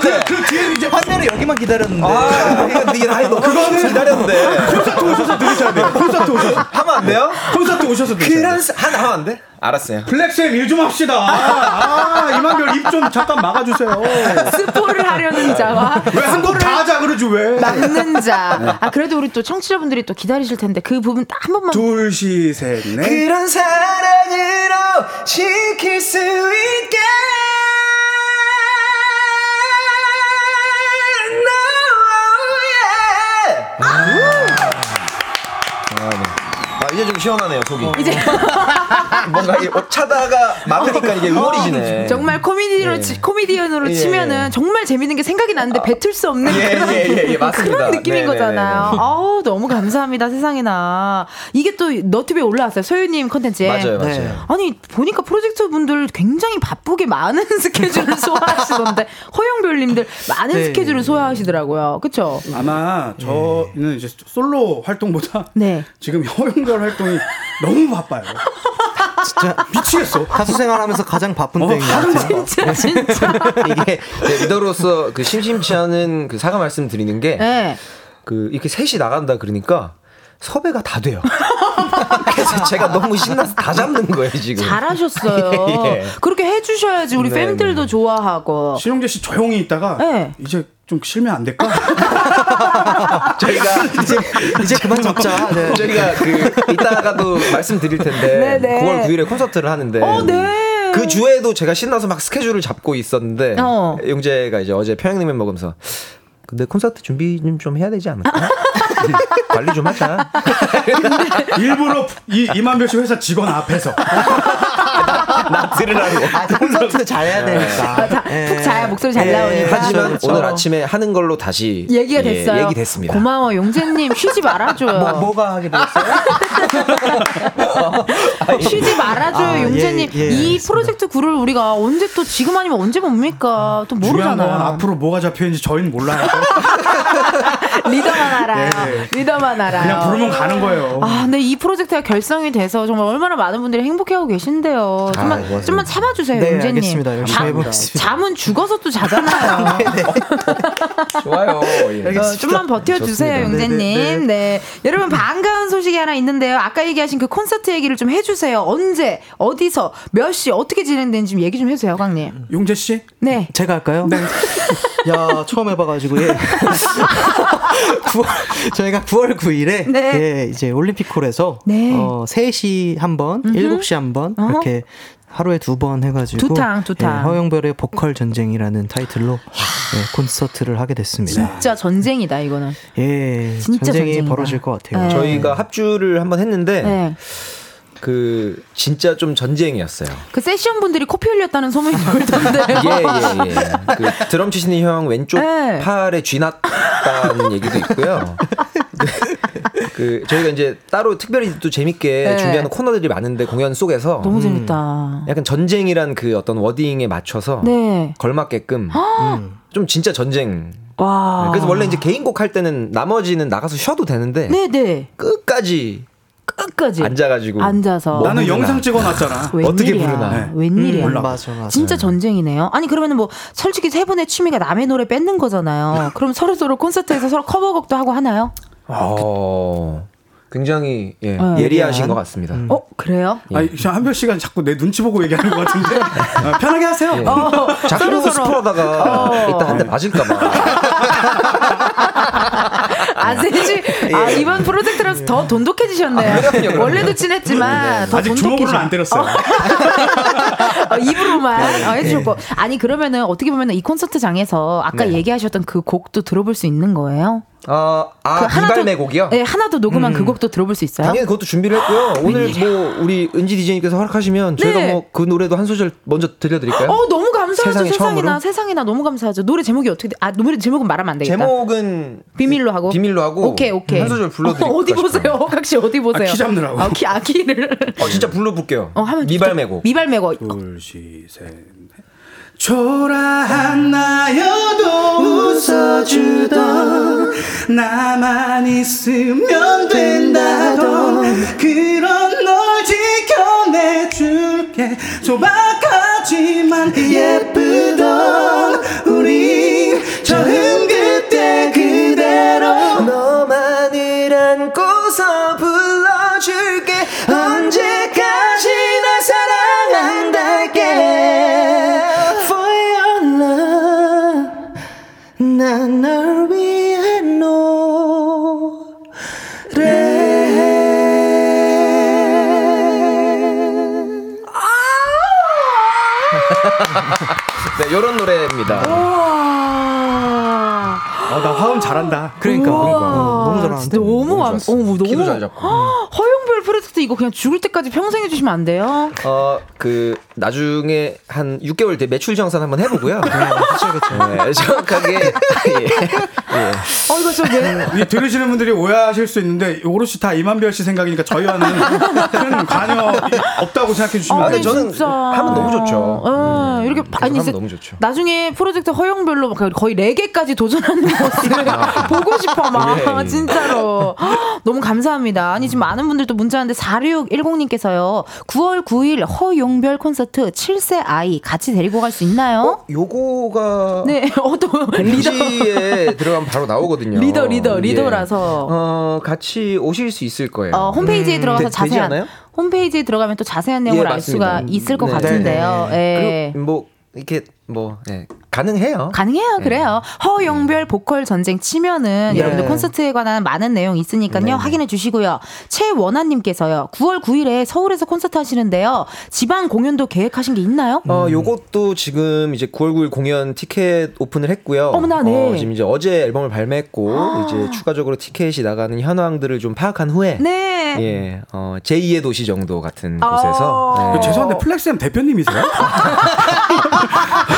그, 그 뒤에 이제 화면을 여기만 기다렸는데 아, 아니 너 그거는 기다렸는데 콘서트 오셔서 들으셔야 돼요. 콘서트 오셔서. 하면 안 돼요? 콘서트 오셔서 들으셔야 돼요. 그런 하나 하면 안 돼? 알았어요. 블랙쌤 일 좀 합시다. 아, 이만별 입 좀 잠깐 막아주세요. 스포를 하려는 자와 왜한곡다 하자 그러지 왜? 막는 자. 아 그래도 우리 또 청취자분들이 또 기다리실 텐데 그 부분 딱 한 번만. 둘, 시, 셋, 넷. 그런 사랑으로 지킬 수 있게 좀 시원하네요, 속이. 이제 뭔가 이옷 차다가 막으니까 이게 응어리지네. 정말 코미디로 예. 치, 코미디언으로 예, 치면은 예. 정말 재밌는 게 생각이 나는데 뱉을 수 없는 예, 그런, 예, 예, 예, 맞습니다. 그런 느낌인 네, 거잖아요. 네, 네, 네. 아우 너무 감사합니다 세상에나 이게 또 너튜브에 올라왔어요 소유님 컨텐츠에. 맞아요, 맞아요. 네. 아니 보니까 프로젝트 분들 굉장히 바쁘게 많은 스케줄을 소화하시던데 허영별님들 많은 네. 스케줄을 소화하시더라고요. 그렇죠? 아마 저는 이제 솔로 활동보다 네. 지금 허용별 활동 이 너무 바빠요. 진짜 미치겠어. 가수 생활하면서 가장 바쁜 어, 때인 것. 진짜 진짜. 이게 제 리더로서 그 심심치 않은 그 사과 말씀 드리는 게 네. 그 이렇게 셋이 나간다 그러니까 섭외가 다 돼요. 그래서 제가 너무 신나서 다 잡는 거예요 지금. 잘하셨어요. 예. 그렇게 해주셔야지 우리 네, 팬들도 좋아하고. 신용재 씨 조용히 있다가 네. 이제 좀 쉬면 안 될까? 저희가 이제 이제 그만 잡자. 네. 저희가 그 이따가도 말씀드릴 텐데 네네. 9월 9일에 콘서트를 하는데 어, 네. 그 주에도 제가 신나서 막 스케줄을 잡고 있었는데 어. 용재가 이제 어제 평양냉면 먹으면서 근데 콘서트 준비 좀, 좀 해야 되지 않을까? 관리 좀 하자. 일부러 이 이만별 씨 회사 직원 앞에서 나 들으라고. 아, 콘서트 잘해야 되니까. 아, 자, 예. 푹 자야 목소리 잘 예. 나오니까. 하지만 그렇죠. 오늘 아침에 하는 걸로 다시 얘기가 예, 됐어요. 얘기 됐습니다. 고마워 용재님 쉬지 말아줘요. 뭐, 뭐가 하게 되었어요? 쉬지 말아줘요 아, 용재님. 예, 예, 이. 프로젝트 구를 우리가 언제 또 지금 아니면 언제 봅니까? 또 모르잖아요. 앞으로 뭐가 잡혀 있는지 저희는 몰라요. 리더만 알아요. 예. 리더만 알아요. 그냥 부르면 가는 거예요. 아, 근데 이 프로젝트가 결성이 돼서 정말 얼마나 많은 분들이 행복해하고 계신데요. 좀만, 고맙습니다. 좀만 참아주세요, 네, 용재님. 알겠습니다. 열심히 잠- 해보겠습니다. 잠은 죽어서 또 자잖아요. 좋아요. 예. 어, 좀만 버텨주세요, 좋습니다. 용재님. 네, 여러분 반가운 소식이 하나 있는데요. 아까 얘기하신 그 콘서트 얘기를 좀 해주세요. 언제, 어디서, 몇 시, 어떻게 진행되는지 좀 얘기 좀 해주세요, 강님. 용재 씨? 네. 제가 할까요? 네. 야, 처음 해봐가지고, 예. 9월, 저희가 9월 9일에, 네. 예, 이제 올림픽홀에서, 네. 어, 3시 한 번, 7시 한 번, 어허. 이렇게 하루에 두 번 해가지고, 두 탕, 두 탕. 예, 허영별의 보컬 전쟁이라는 타이틀로 예, 콘서트를 하게 됐습니다. 진짜 전쟁이다, 이거는. 예, 진짜 전쟁이 전쟁이다. 벌어질 것 같아요. 네. 저희가 합주를 한번 했는데 네. 그 진짜 좀 전쟁이었어요. 그 세션 분들이 코피 흘렸다는 소문이 돌던데. 예예 예. 그 드럼 치시는 형 왼쪽 네. 팔에 쥐났다는 얘기도 있고요. 그 저희가 이제 따로 특별히 또 재밌게 네. 준비하는 코너들이 많은데 공연 속에서 너무 재밌다. 약간 전쟁이란 그 어떤 워딩에 맞춰서 네. 걸맞게끔 음, 좀 진짜 전쟁. 와. 그래서 원래 이제 개인곡 할 때는 나머지는 나가서 쉬어도 되는데 네네. 끝까지 끝까지. 앉아가지고 앉아서. 뭐 나는. 영상 찍어놨잖아. 웬일이야. 어떻게 부르나. 네. 웬일이야. 음, 맞아, 맞아. 진짜 전쟁이네요. 아니 그러면은 뭐 솔직히 세 분의 취미가 남의 노래 뺏는 거잖아요. 그럼 서로 서로 콘서트에서 서로 커버곡도 하고 하나요? 어, 굉장히 예, 네. 예리하신 예리한? 것 같습니다. 어 그래요? 아니, 지금 한별 씨가 자꾸 내 눈치 보고 얘기하는 것 같은데. 어, 편하게 하세요. 예. 어, 자꾸. 스포하다가 이따 한 대 맞을까봐. 아 셋이 아 이번 프로젝트라서 더 돈독해지셨네요. 원래도 친했지만 더 아직. 주먹으로는 안 때렸어요. 어, 입으로만 네. 어, 해주셨고 아니 그러면은 어떻게 보면 이 콘서트장에서 아까 네. 얘기하셨던 그 곡도 들어볼 수 있는 거예요? 어, 아, 그 하나도- 이발매 곡이요? 네 하나도 녹음한 그 곡도 들어볼 수 있어요? 당연히 그것도 준비를 했고요. 오늘 뭐 우리 은지 디제이님께서 허락하시면 저희가 네. 뭐그 노래도 한 소절 먼저 들려드릴까요? 어 너무 감사하죠 세상에 세상이나 처음으로? 세상에나 너무 감사하죠 노래 제목이 어떻게 돼? 아 노래 제목은 말하면 안 되겠다 제목은 비밀로 하고 비밀로 하고 오케이 오케이 한 소절 불러 드릴까 어, 디. 보세요 허각 씨 어디 보세요 아, 키 잡느라고. 아, 키, 아 키를 어 진짜 불러 볼게요. 어 하면 미발매 곡. 미발매 곡 둘, 시, 셋, 넷. 초라한 나여도 웃어주던 나만 있으면 된다던 그런 널 지켜내줄게. 소박하지만 예쁘던 우리 네, 요런 노래입니다. 어, 나 화음 잘한다. 그러니까, 그러니까. 어, 너무 잘하는데. 진짜 너무 완, 어, 너무 키도 잘 잡고. 프로젝트 이거 그냥 죽을 때까지 평생 해주시면 안 돼요? 어, 그, 나중에 한 6개월 뒤에 매출 정산 한번 해보고요. 그렇죠. 네, 정확하게. 예. 예. 어 이거 좀 왜? 이 들으시는 분들이 오해하실 수 있는데 오롯이 다 이만별 씨 생각이니까 저희와는 큰 관여 없다고 생각해 주시면 아, 돼요. 저는 하면 너무 좋죠. 어, 이렇게 아니 이제 너무 좋죠. 나중에 프로젝트 허용별로 막 거의 네 개까지 도전하는 모습을 보고 싶어 막 예, 예. 진짜로 너무 감사합니다. 아니 지금 많은 분들도 문자 하는데 4610님께서요. 9월 9일 허용별 콘서트 7세 아이 같이 데리고 갈 수 있나요? 요거가 네, 어떤 리더. 공지에 들어가면 바로 나오거든요. 리더, 리더, 예. 리더라서. 어, 같이 오실 수 있을 거예요. 어, 홈페이지에 들어가서 되- 되지 자세한? 홈페이지에 들어가면 또 자세한 내용을 예, 알 수가. 있을 것 네. 같은데요. 예. 그리고 뭐 이렇게 뭐 예, 가능해요. 가능해요. 네. 그래요. 허용별 보컬 전쟁 치면은 네. 여러분들 콘서트에 관한 많은 내용 있으니까요. 확인해 주시고요. 최원아 님께서요. 9월 9일에 서울에서 콘서트 하시는데요. 지방 공연도 계획하신 게 있나요? 어, 요것도 지금 이제 9월 9일 공연 티켓 오픈을 했고요. 어머나, 네. 어, 지금 이제 어제 앨범을 발매했고 이제 추가적으로 티켓이 나가는 현황들을 좀 파악한 후에 네. 예, 어, 제2의 도시 정도 같은 어. 곳에서 네. 죄송한데 플렉스엠 대표님이세요?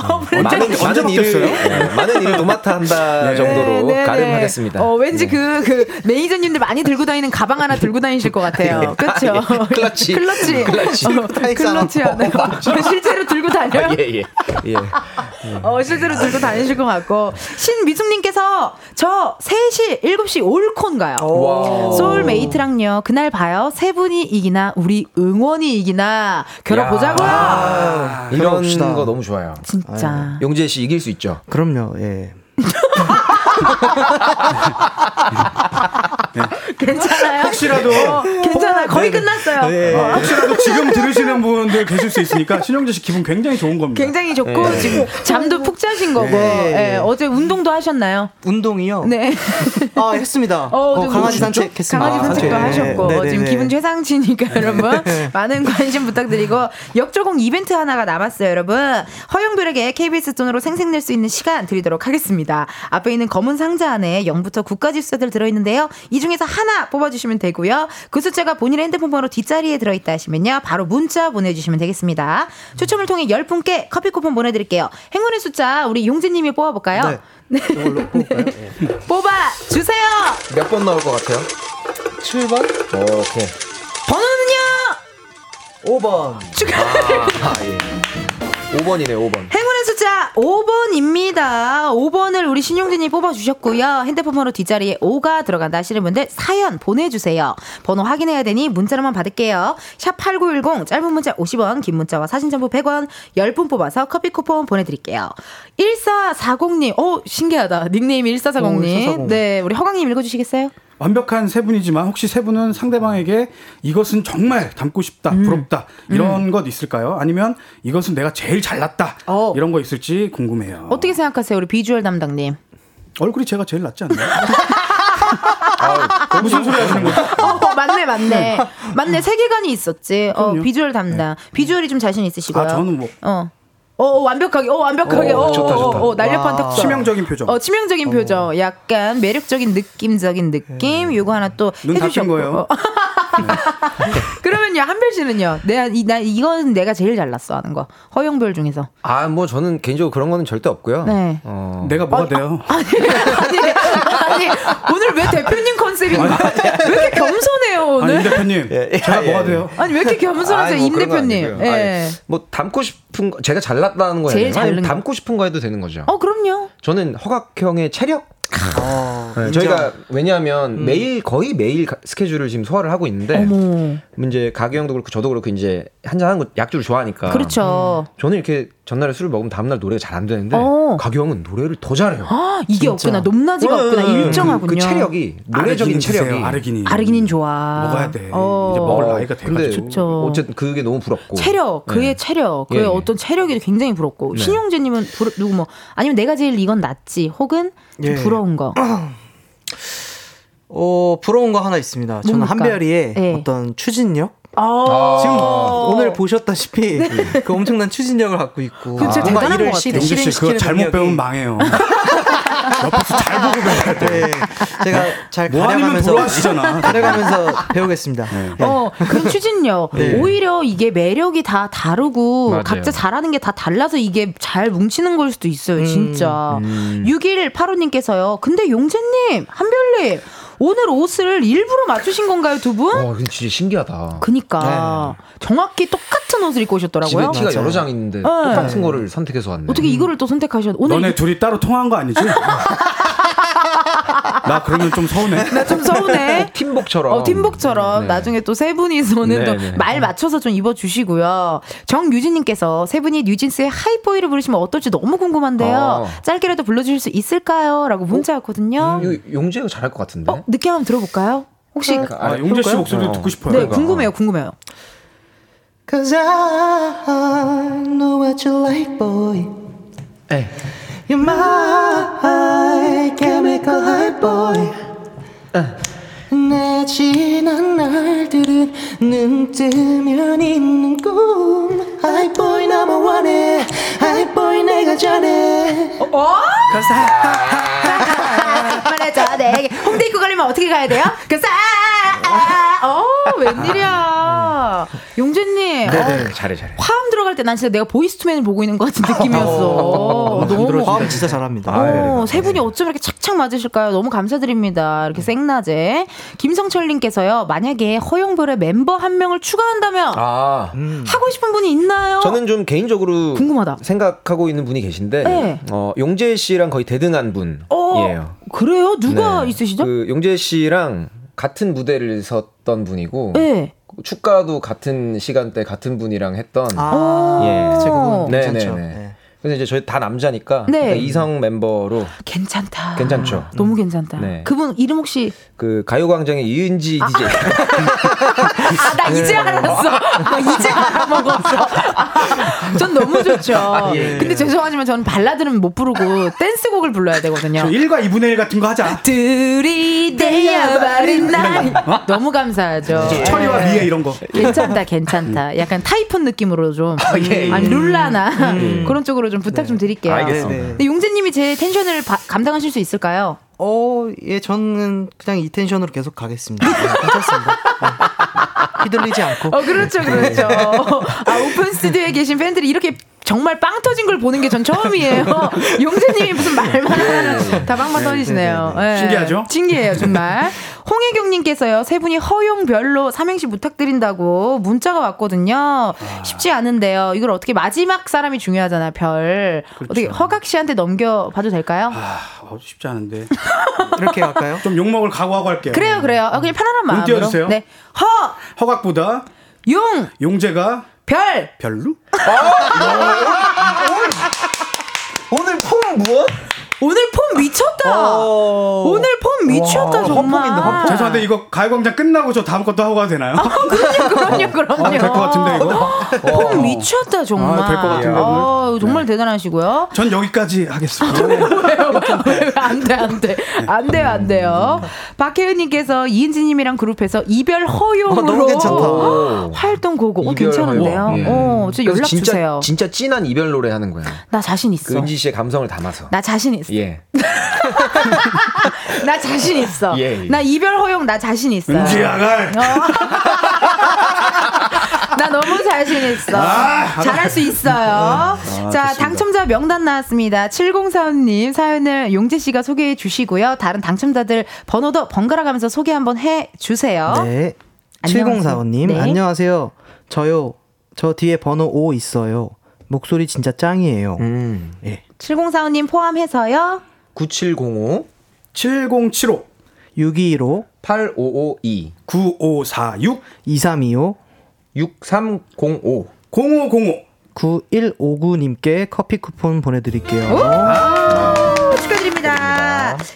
많은 언제 많은 일을? 예, 많은 일을 도맡아 한다 네. 정도로 네, 네, 갈음하겠습니다. 어, 왠지 그, 그, 매니저님들 많이 들고 다니는 가방 하나 들고 다니실 것 같아요. 그쵸? 예, 클러치. 클러치. 클러치. 어, 클러치 하나요. 실제로 들고 다녀요? 예, 예. 예. 어, 실제로 들고 다니실 것 같고. 신미숙님께서 저 3시, 7시 올콘 가요. Wow. Soulmate랑요. 그날 봐요. 세 분이 이기나, 우리 응원이 이기나. 겨뤄보자고요. 야, 이런 겨뤄봅시다. 거 너무 좋아요. 진짜. 용재 씨 이길 수 있죠? 그럼요. 예. 괜찮아요? 혹시라도 어, 괜찮아요. 거의 끝났어요. 네. 어. 혹시라도 지금 들으시는 분들 계실 수 있으니까 신영재 씨 기분 굉장히 좋은 겁니다. 굉장히 좋고 네. 지금 잠도 푹 자신 거고 네. 예, 어제 운동도 하셨나요? 운동이요? 네. 아, 했습니다. 어, 어, 좀 강아지? 산책했습니다. 강아지 산책도 네. 하셨고 네, 네, 지금 네. 기분 최상치니까 여러분 많은 관심 부탁드리고 역조공 이벤트 하나가 남았어요 여러분 허용별에게 KBS 돈으로 생생낼 수 있는 시간 드리도록 하겠습니다 앞에 있는 검은 상자 안에 0부터 9까지 숫자들 들어있는데요 이 중에서 하나 뽑아주시면 되고요 그 숫자가 본인의 핸드폰 번호 뒷자리에 들어있다 하시면요 바로 문자 보내주시면 되겠습니다 추첨을 통해 10분께 커피 쿠폰 보내드릴게요 행운의 숫자 우리 용재님이 뽑아볼까요? 네. 뽑아 주세요. 몇 번 나올 것 같아요? 7번? 오케이. 번호는요? 5번. 아, 예. 5번이네, 5번. 행운의 숫자 5번입니다. 5번을 우리 신용진이 뽑아주셨고요. 핸드폰 번호 뒷자리에 5가 들어간다 하시는 분들 사연 보내주세요. 번호 확인해야 되니 문자로만 받을게요. 샵8910 짧은 문자 50원 긴 문자와 사진 전부 100원 10분 뽑아서 커피 쿠폰 보내드릴게요. 1440님 어 신기하다. 닉네임이 1440님. 오, 1440. 네 우리 허강님 읽어주시겠어요? 완벽한 세 분이지만 혹시 세 분은 상대방에게 이것은 정말 닮고 싶다, 음. 부럽다 이런 것 있을까요? 아니면 이것은 내가 제일 잘났다 이런 거 있을지 궁금해요. 어떻게 생각하세요 우리 비주얼 담당님? 얼굴이 제가 제일 낫지 않나요? 무슨 소리 하시는 거죠? 어, 맞네, 맞네. 맞네, 세계관이 있었지. 어. 비주얼 담당. 비주얼이 좀 자신 있으시고요. 아, 저는 뭐- 어. 어, 어, 완벽하게, 어, 완벽하게, 어, 어, 좋다, 어, 좋다. 어, 어, 날렵한 와. 특성. 치명적인 표정. 어, 치명적인 표정. 약간 매력적인 느낌적인 느낌. 요거 하나 또 해주셨고. 거예요. 어. 그러면요, 한별 씨는요. 내가, 이, 나, 이건 내가 제일 잘났어 하는 거. 허영별 중에서. 아, 뭐 저는 개인적으로 그런 거는 절대 없고요. 네. 어. 내가 뭐가 돼요? 아니, 아니, 오늘 왜 대표님 컨셉인가? 왜 이렇게 겸손해요, 아니, 오늘? 임 대표님, 제가 뭐가 돼요? 아니, 왜 이렇게 겸손하세요, 뭐임 그런 거 대표님? 아니고요. 예. 아니, 뭐 닮고 싶 은 거 제가 잘났다는 거예요. 제일 잘는 닮고 싶은 거 해도 되는 거죠. 어, 그럼요. 저는 허각형의 체력 어, 네. 저희가 왜냐하면 매일 거의 매일 가- 스케줄을 지금 소화를 하고 있는데 어머. 이제 가기 형도 그렇고 저도 그렇고 이제 한잔 하는 거 약주를 좋아하니까 그렇죠. 저는 이렇게 전날에 술을 먹으면 다음날 노래가 잘 안 되는데 어. 가기 형은 노래를 더 잘해요. 아, 이게 진짜. 없구나. 높낮이가 없구나. 네, 일정하구나. 그, 그 체력이 노래적인 아르기닌 체력이 아르기닌. 아르기닌 좋아. 먹어야 돼. 어. 이제 먹을 나이가 돼가지고. 근데 좋죠. 어쨌든 그게 너무 부럽고 체력, 그의 네. 체력, 그의 예, 예. 어떤 체력이 굉장히 부럽고. 네. 신용재님은 부러, 누구 뭐, 아니면 내가 제일 이건 낫지, 혹은 좀 예. 부러운 거. 어, 부러운 거 하나 있습니다. 저는 뭡니까? 한별이의 예. 어떤 추진력? 아, 지금 오늘 보셨다시피 그 엄청난 추진력을 갖고 있고 그거 진짜 뭔가 대단한 일을 것 실- 같아요. 용재 씨 그거 실행시키는 잘못 배우면 망해요. 옆에서 잘 보고 배워야 돼. 네, 제가 잘뭐 아니면 가려가면서. 가려가면서 배우겠습니다. 어, 그런 추진력. 네. 오히려 이게 매력이 다 다르고 맞아요. 각자 잘하는 게 다 달라서 이게 잘 뭉치는 걸 수도 있어요, 진짜. 음. 6185님께서요. 근데 용재님, 한별님, 오늘 옷을 일부러 맞추신 건가요, 두 분? 어, 진짜 신기하다. 그니까. 정확히 똑같은 옷을 입고 집에 오셨더라고요. 티가 여러 장 있는데 네. 똑같은 거를 선택해서 왔네. 어떻게 이거를 또 선택하셨 오늘 너네 둘이 따로 통화한 거 아니지? 나 그러면 좀 서운해. 나 좀 서운해. 팀복처럼. 어, 팀복처럼 네. 나중에 또 세 분이서는 네, 또 네. 말 맞춰서 좀 입어주시고요. 정유진님께서 세 분이 뉴진스의 하이보이를 부르시면 어떨지 너무 궁금한데요. 어. 짧게라도 불러주실 수 있을까요? 라고 문자 왔거든요. 이거 용재가 잘할 것 같은데. 어, 느낌 한번 들어볼까요? 혹시 아, 용재 씨 목소리도 듣고 싶어요. 네, 궁금해요, 궁금해요. Cause I know what you like, boy. 에. You're my chemical high boy. 내 지난 날들은 눈 뜨면 있는 꿈 High boy number one에 High boy 내가 전해 어? 말해줘 내게 홍대 입구 걸리면 어떻게 가야 돼요? 그 싸. 어 웬일이야 용재님 네네. 어, 잘해, 잘해. 화음 들어갈 때 난 진짜 내가 보이스투맨을 보고 있는 것 같은 느낌이었어 너무 화음 진짜 잘합니다. 어, 세 분이 어쩜 이렇게 착착 맞으실까요? 너무 감사드립니다. 이렇게 생낮에. 김성철님께서요, 만약에 허용별의 member 한 명을 추가한다면 아. 하고 싶은 분이 있나요? 저는 좀 개인적으로 궁금하다. 생각하고 있는 분이 계신데 네. 어, 용재 씨랑 거의 대등한 분이에요. 어, 그래요? 누가 네. 있으시죠? 그 용재 씨랑 같은 무대를 섰던 분이고 네. 축가도 같은 시간대 같은 분이랑 했던 아, 예. 그치, 그건 네, 괜찮죠. 네, 네. 네. 그래서 이제 저희 다 남자니까 네. 이성 멤버로 괜찮다. 괜찮죠. 너무 괜찮다. 네. 그분 이름 혹시 그 가요광장의 이은지 DJ 아, 나 이제 알았어. 아, 이제 알아먹었어. 전 너무 좋죠. 예. 근데 죄송하지만 저는 발라드는 못 부르고 댄스곡을 불러야 되거든요. 저 1과 2분의 1 같은 거 하자. 들이대야바른 날. 너무 감사하죠. 철이와 미애 이런 거. 괜찮다, 괜찮다. 약간 타이푼 느낌으로 좀. 예, 예. 아니, 룰라나 그런 쪽으로 좀 부탁 좀 드릴게요. 알겠습니다. 네, 네. 용재님이 제 텐션을 바- 감당하실 수 있을까요? 어, 예, 저는 그냥 이 텐션으로 계속 가겠습니다. 네, 괜찮습니다. 네. 휘둘리지 않고. 어, 그렇죠, 그렇죠. 아, 오픈 스튜디오에 계신 팬들이 이렇게 정말 빵 터진 걸 보는 게 전 처음이에요. 용재님이 무슨 말만 하면 다 빵빵 터지시네요. 예. 신기하죠? 신기해요, 정말. 홍혜경님께서요, 세 분이 허용별로 삼행시 부탁드린다고 문자가 왔거든요. 쉽지 않은데요. 이걸 어떻게 마지막 사람이 중요하잖아요, 별. 어떻게 허각 씨한테 넘겨봐도 될까요? 아, 어, 쉽지 않은데. 이렇게 갈까요? 좀 욕먹을 각오하고 할게요. 그래요, 그래요. 어, 그냥 편안한 눈 마음으로. 띄워주세요. 네. 허, 허각보다 용, 용재가 별. 별로? 오늘 폼 무엇? 오늘 폼 미쳤다. 오늘 폼 미쳤다 정말. 죄송한데 이거 가요광장 끝나고 저 다음 것도 하고 가도 되나요? 그럼요, 그럼요. 아, 될것 같은데 이거? 폼 미쳤다 정말. 아, 될것 같은데, 아, 정말 대단하시고요. 전 여기까지 하겠습니다. 안돼 안돼 안 돼요 안 돼요. 박혜은님께서 이은지님이랑 그룹에서 이별 허용으로 어, 너무 괜찮다. 활동 고고. 어, 괜찮은데요. 예. 어, 저 연락 진짜, 주세요. 진짜 찐한 이별 노래 하는 거야. 나 자신 있어. 그 은지 씨의 감성을 담아서. 나 자신 있어. 예. 나 자신 있어. 예, 예. 나 이별 허용 나 자신 있어. 은지 아갈. 나 너무 자신 있어. 아, 잘할 수 있어요. 자, 당첨자 명단 나왔습니다. 7045님 사연을 용재 씨가 소개해 주시고요. 다른 당첨자들 번호도 번갈아 가면서 소개 한번 해 주세요. 네. 안녕하세요. 7045님, 네. 안녕하세요. 저요. 저 뒤에 번호 5 있어요. 목소리 진짜 짱이에요. 음. 예. 7045님 포함해서요. 9705 7075 625 8552 9546 2325 6305 0505 9159님께 커피 쿠폰 보내드릴게요.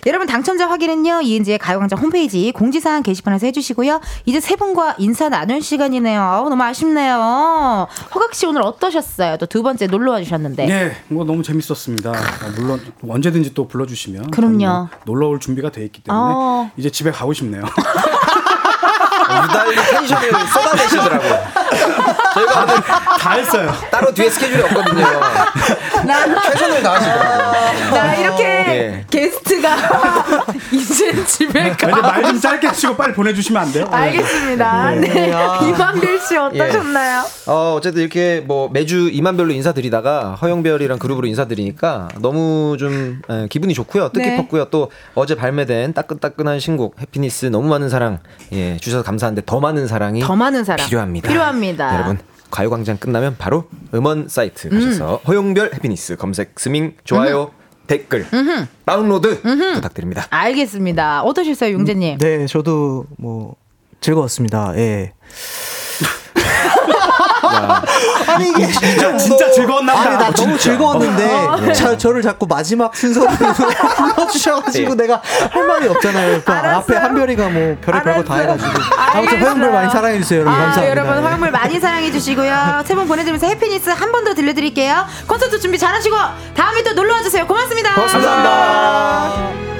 여러분 당첨자 확인은요 이은지의 가요광장 홈페이지 공지사항 게시판에서 해주시고요. 이제 세 분과 인사 나눌 시간이네요. 아우, 너무 아쉽네요. 허각 씨 오늘 어떠셨어요? 또 두 번째 놀러 와주셨는데. 네, 뭐 너무 재밌었습니다. 아, 물론 언제든지 또 불러주시면 그럼요. 놀러 올 준비가 돼 있기 때문에 어. 이제 집에 가고 싶네요. 유달리 텐션을 쏟아내시더라고. 저 오늘 다 했어요. 따로 뒤에 스케줄이 없거든요. 나, 최선을 다하시더라고요. 나 이렇게 예. 게스트가 이제 집에 가. 이제 말좀 짧게 하시고 빨리 보내주시면 안 돼요? 알겠습니다. 네. 이만별 씨 어떠셨나요? 어, 어쨌든 이렇게 뭐 매주 이만별로 인사드리다가 허영별이랑 그룹으로 인사드리니까 너무 좀 에, 기분이 좋고요. 뜻깊었고요. 또 어제 발매된 따끈따끈한 신곡 해피니스 너무 많은 사랑 예, 주셔서 감사한데 더 많은 사랑이 더 많은 사람 필요합니다. 필요합니다. 여러분 가요광장 끝나면 바로 음원 사이트 가셔서 허용별 해피니스 검색 스밍 좋아요 댓글, 음흠. 다운로드 부탁드립니다. 알겠습니다. 어떠셨어요, 용재님? 네, 저도 뭐 즐거웠습니다. 예. 아니 이게 진짜, 진짜 즐거웠나 보다. 아니 나 너무 진짜. 즐거웠는데 어. 네. 자, 저를 자꾸 마지막 순서로 불러주셔가지고 네. 내가 할 말이 없잖아요. 그 앞에 한별이가 뭐 별의 별거 다 해가지고 아무튼 허영별 많이 사랑해주세요 여러분 아, 감사합니다. 여러분 허영물 많이 사랑해 주시고요. 세 분 보내드리면서 해피니스 한 번 더 들려드릴게요. 콘서트 준비 잘하시고 다음에 또 놀러 와주세요. 고맙습니다. 고맙습니다.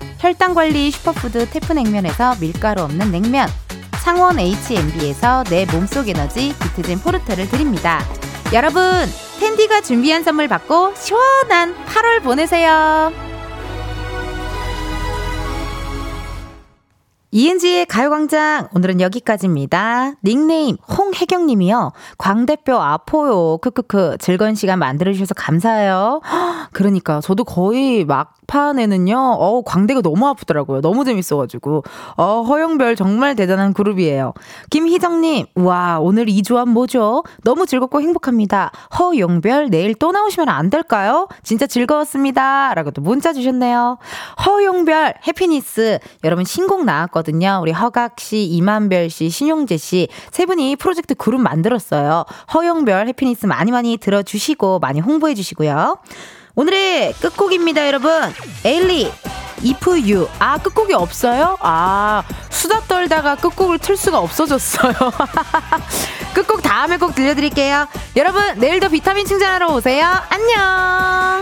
혈당 관리 슈퍼푸드 태프냉면에서 밀가루 없는 냉면 창원 H&B에서 내 몸속 에너지 비트젠 포르테를 드립니다. 여러분 텐디가 준비한 선물 받고 시원한 8월 보내세요. 이은지의 가요광장 오늘은 여기까지입니다. 닉네임 홍혜경님이요. 광대뼈 아포요. 크크크 즐거운 시간 만들어주셔서 감사해요. 헉, 그러니까 저도 거의 막 판에는요. 어 광대가 너무 아프더라고요. 너무 재밌어가지고 어 허영별 정말 대단한 그룹이에요. 김희정님 와 오늘 이 조합 뭐죠? 너무 즐겁고 행복합니다. 허영별 내일 또 나오시면 안 될까요? 진짜 즐거웠습니다. 라고 또 문자 주셨네요. 허용별 해피니스 여러분 신곡 나왔거든요. 우리 허각 씨, 이만별 씨, 신용재 씨 세 분이 프로젝트 그룹 만들었어요. 허용별 해피니스 많이 많이 들어주시고 많이 홍보해 주시고요. 오늘의 끝곡입니다, 여러분. 에일리, if you. 아, 끝곡이 없어요? 아, 수다 떨다가 끝곡을 틀 수가 없어졌어요. 끝곡 다음에 꼭 들려드릴게요. 여러분, 내일도 비타민 충전하러 오세요. 안녕!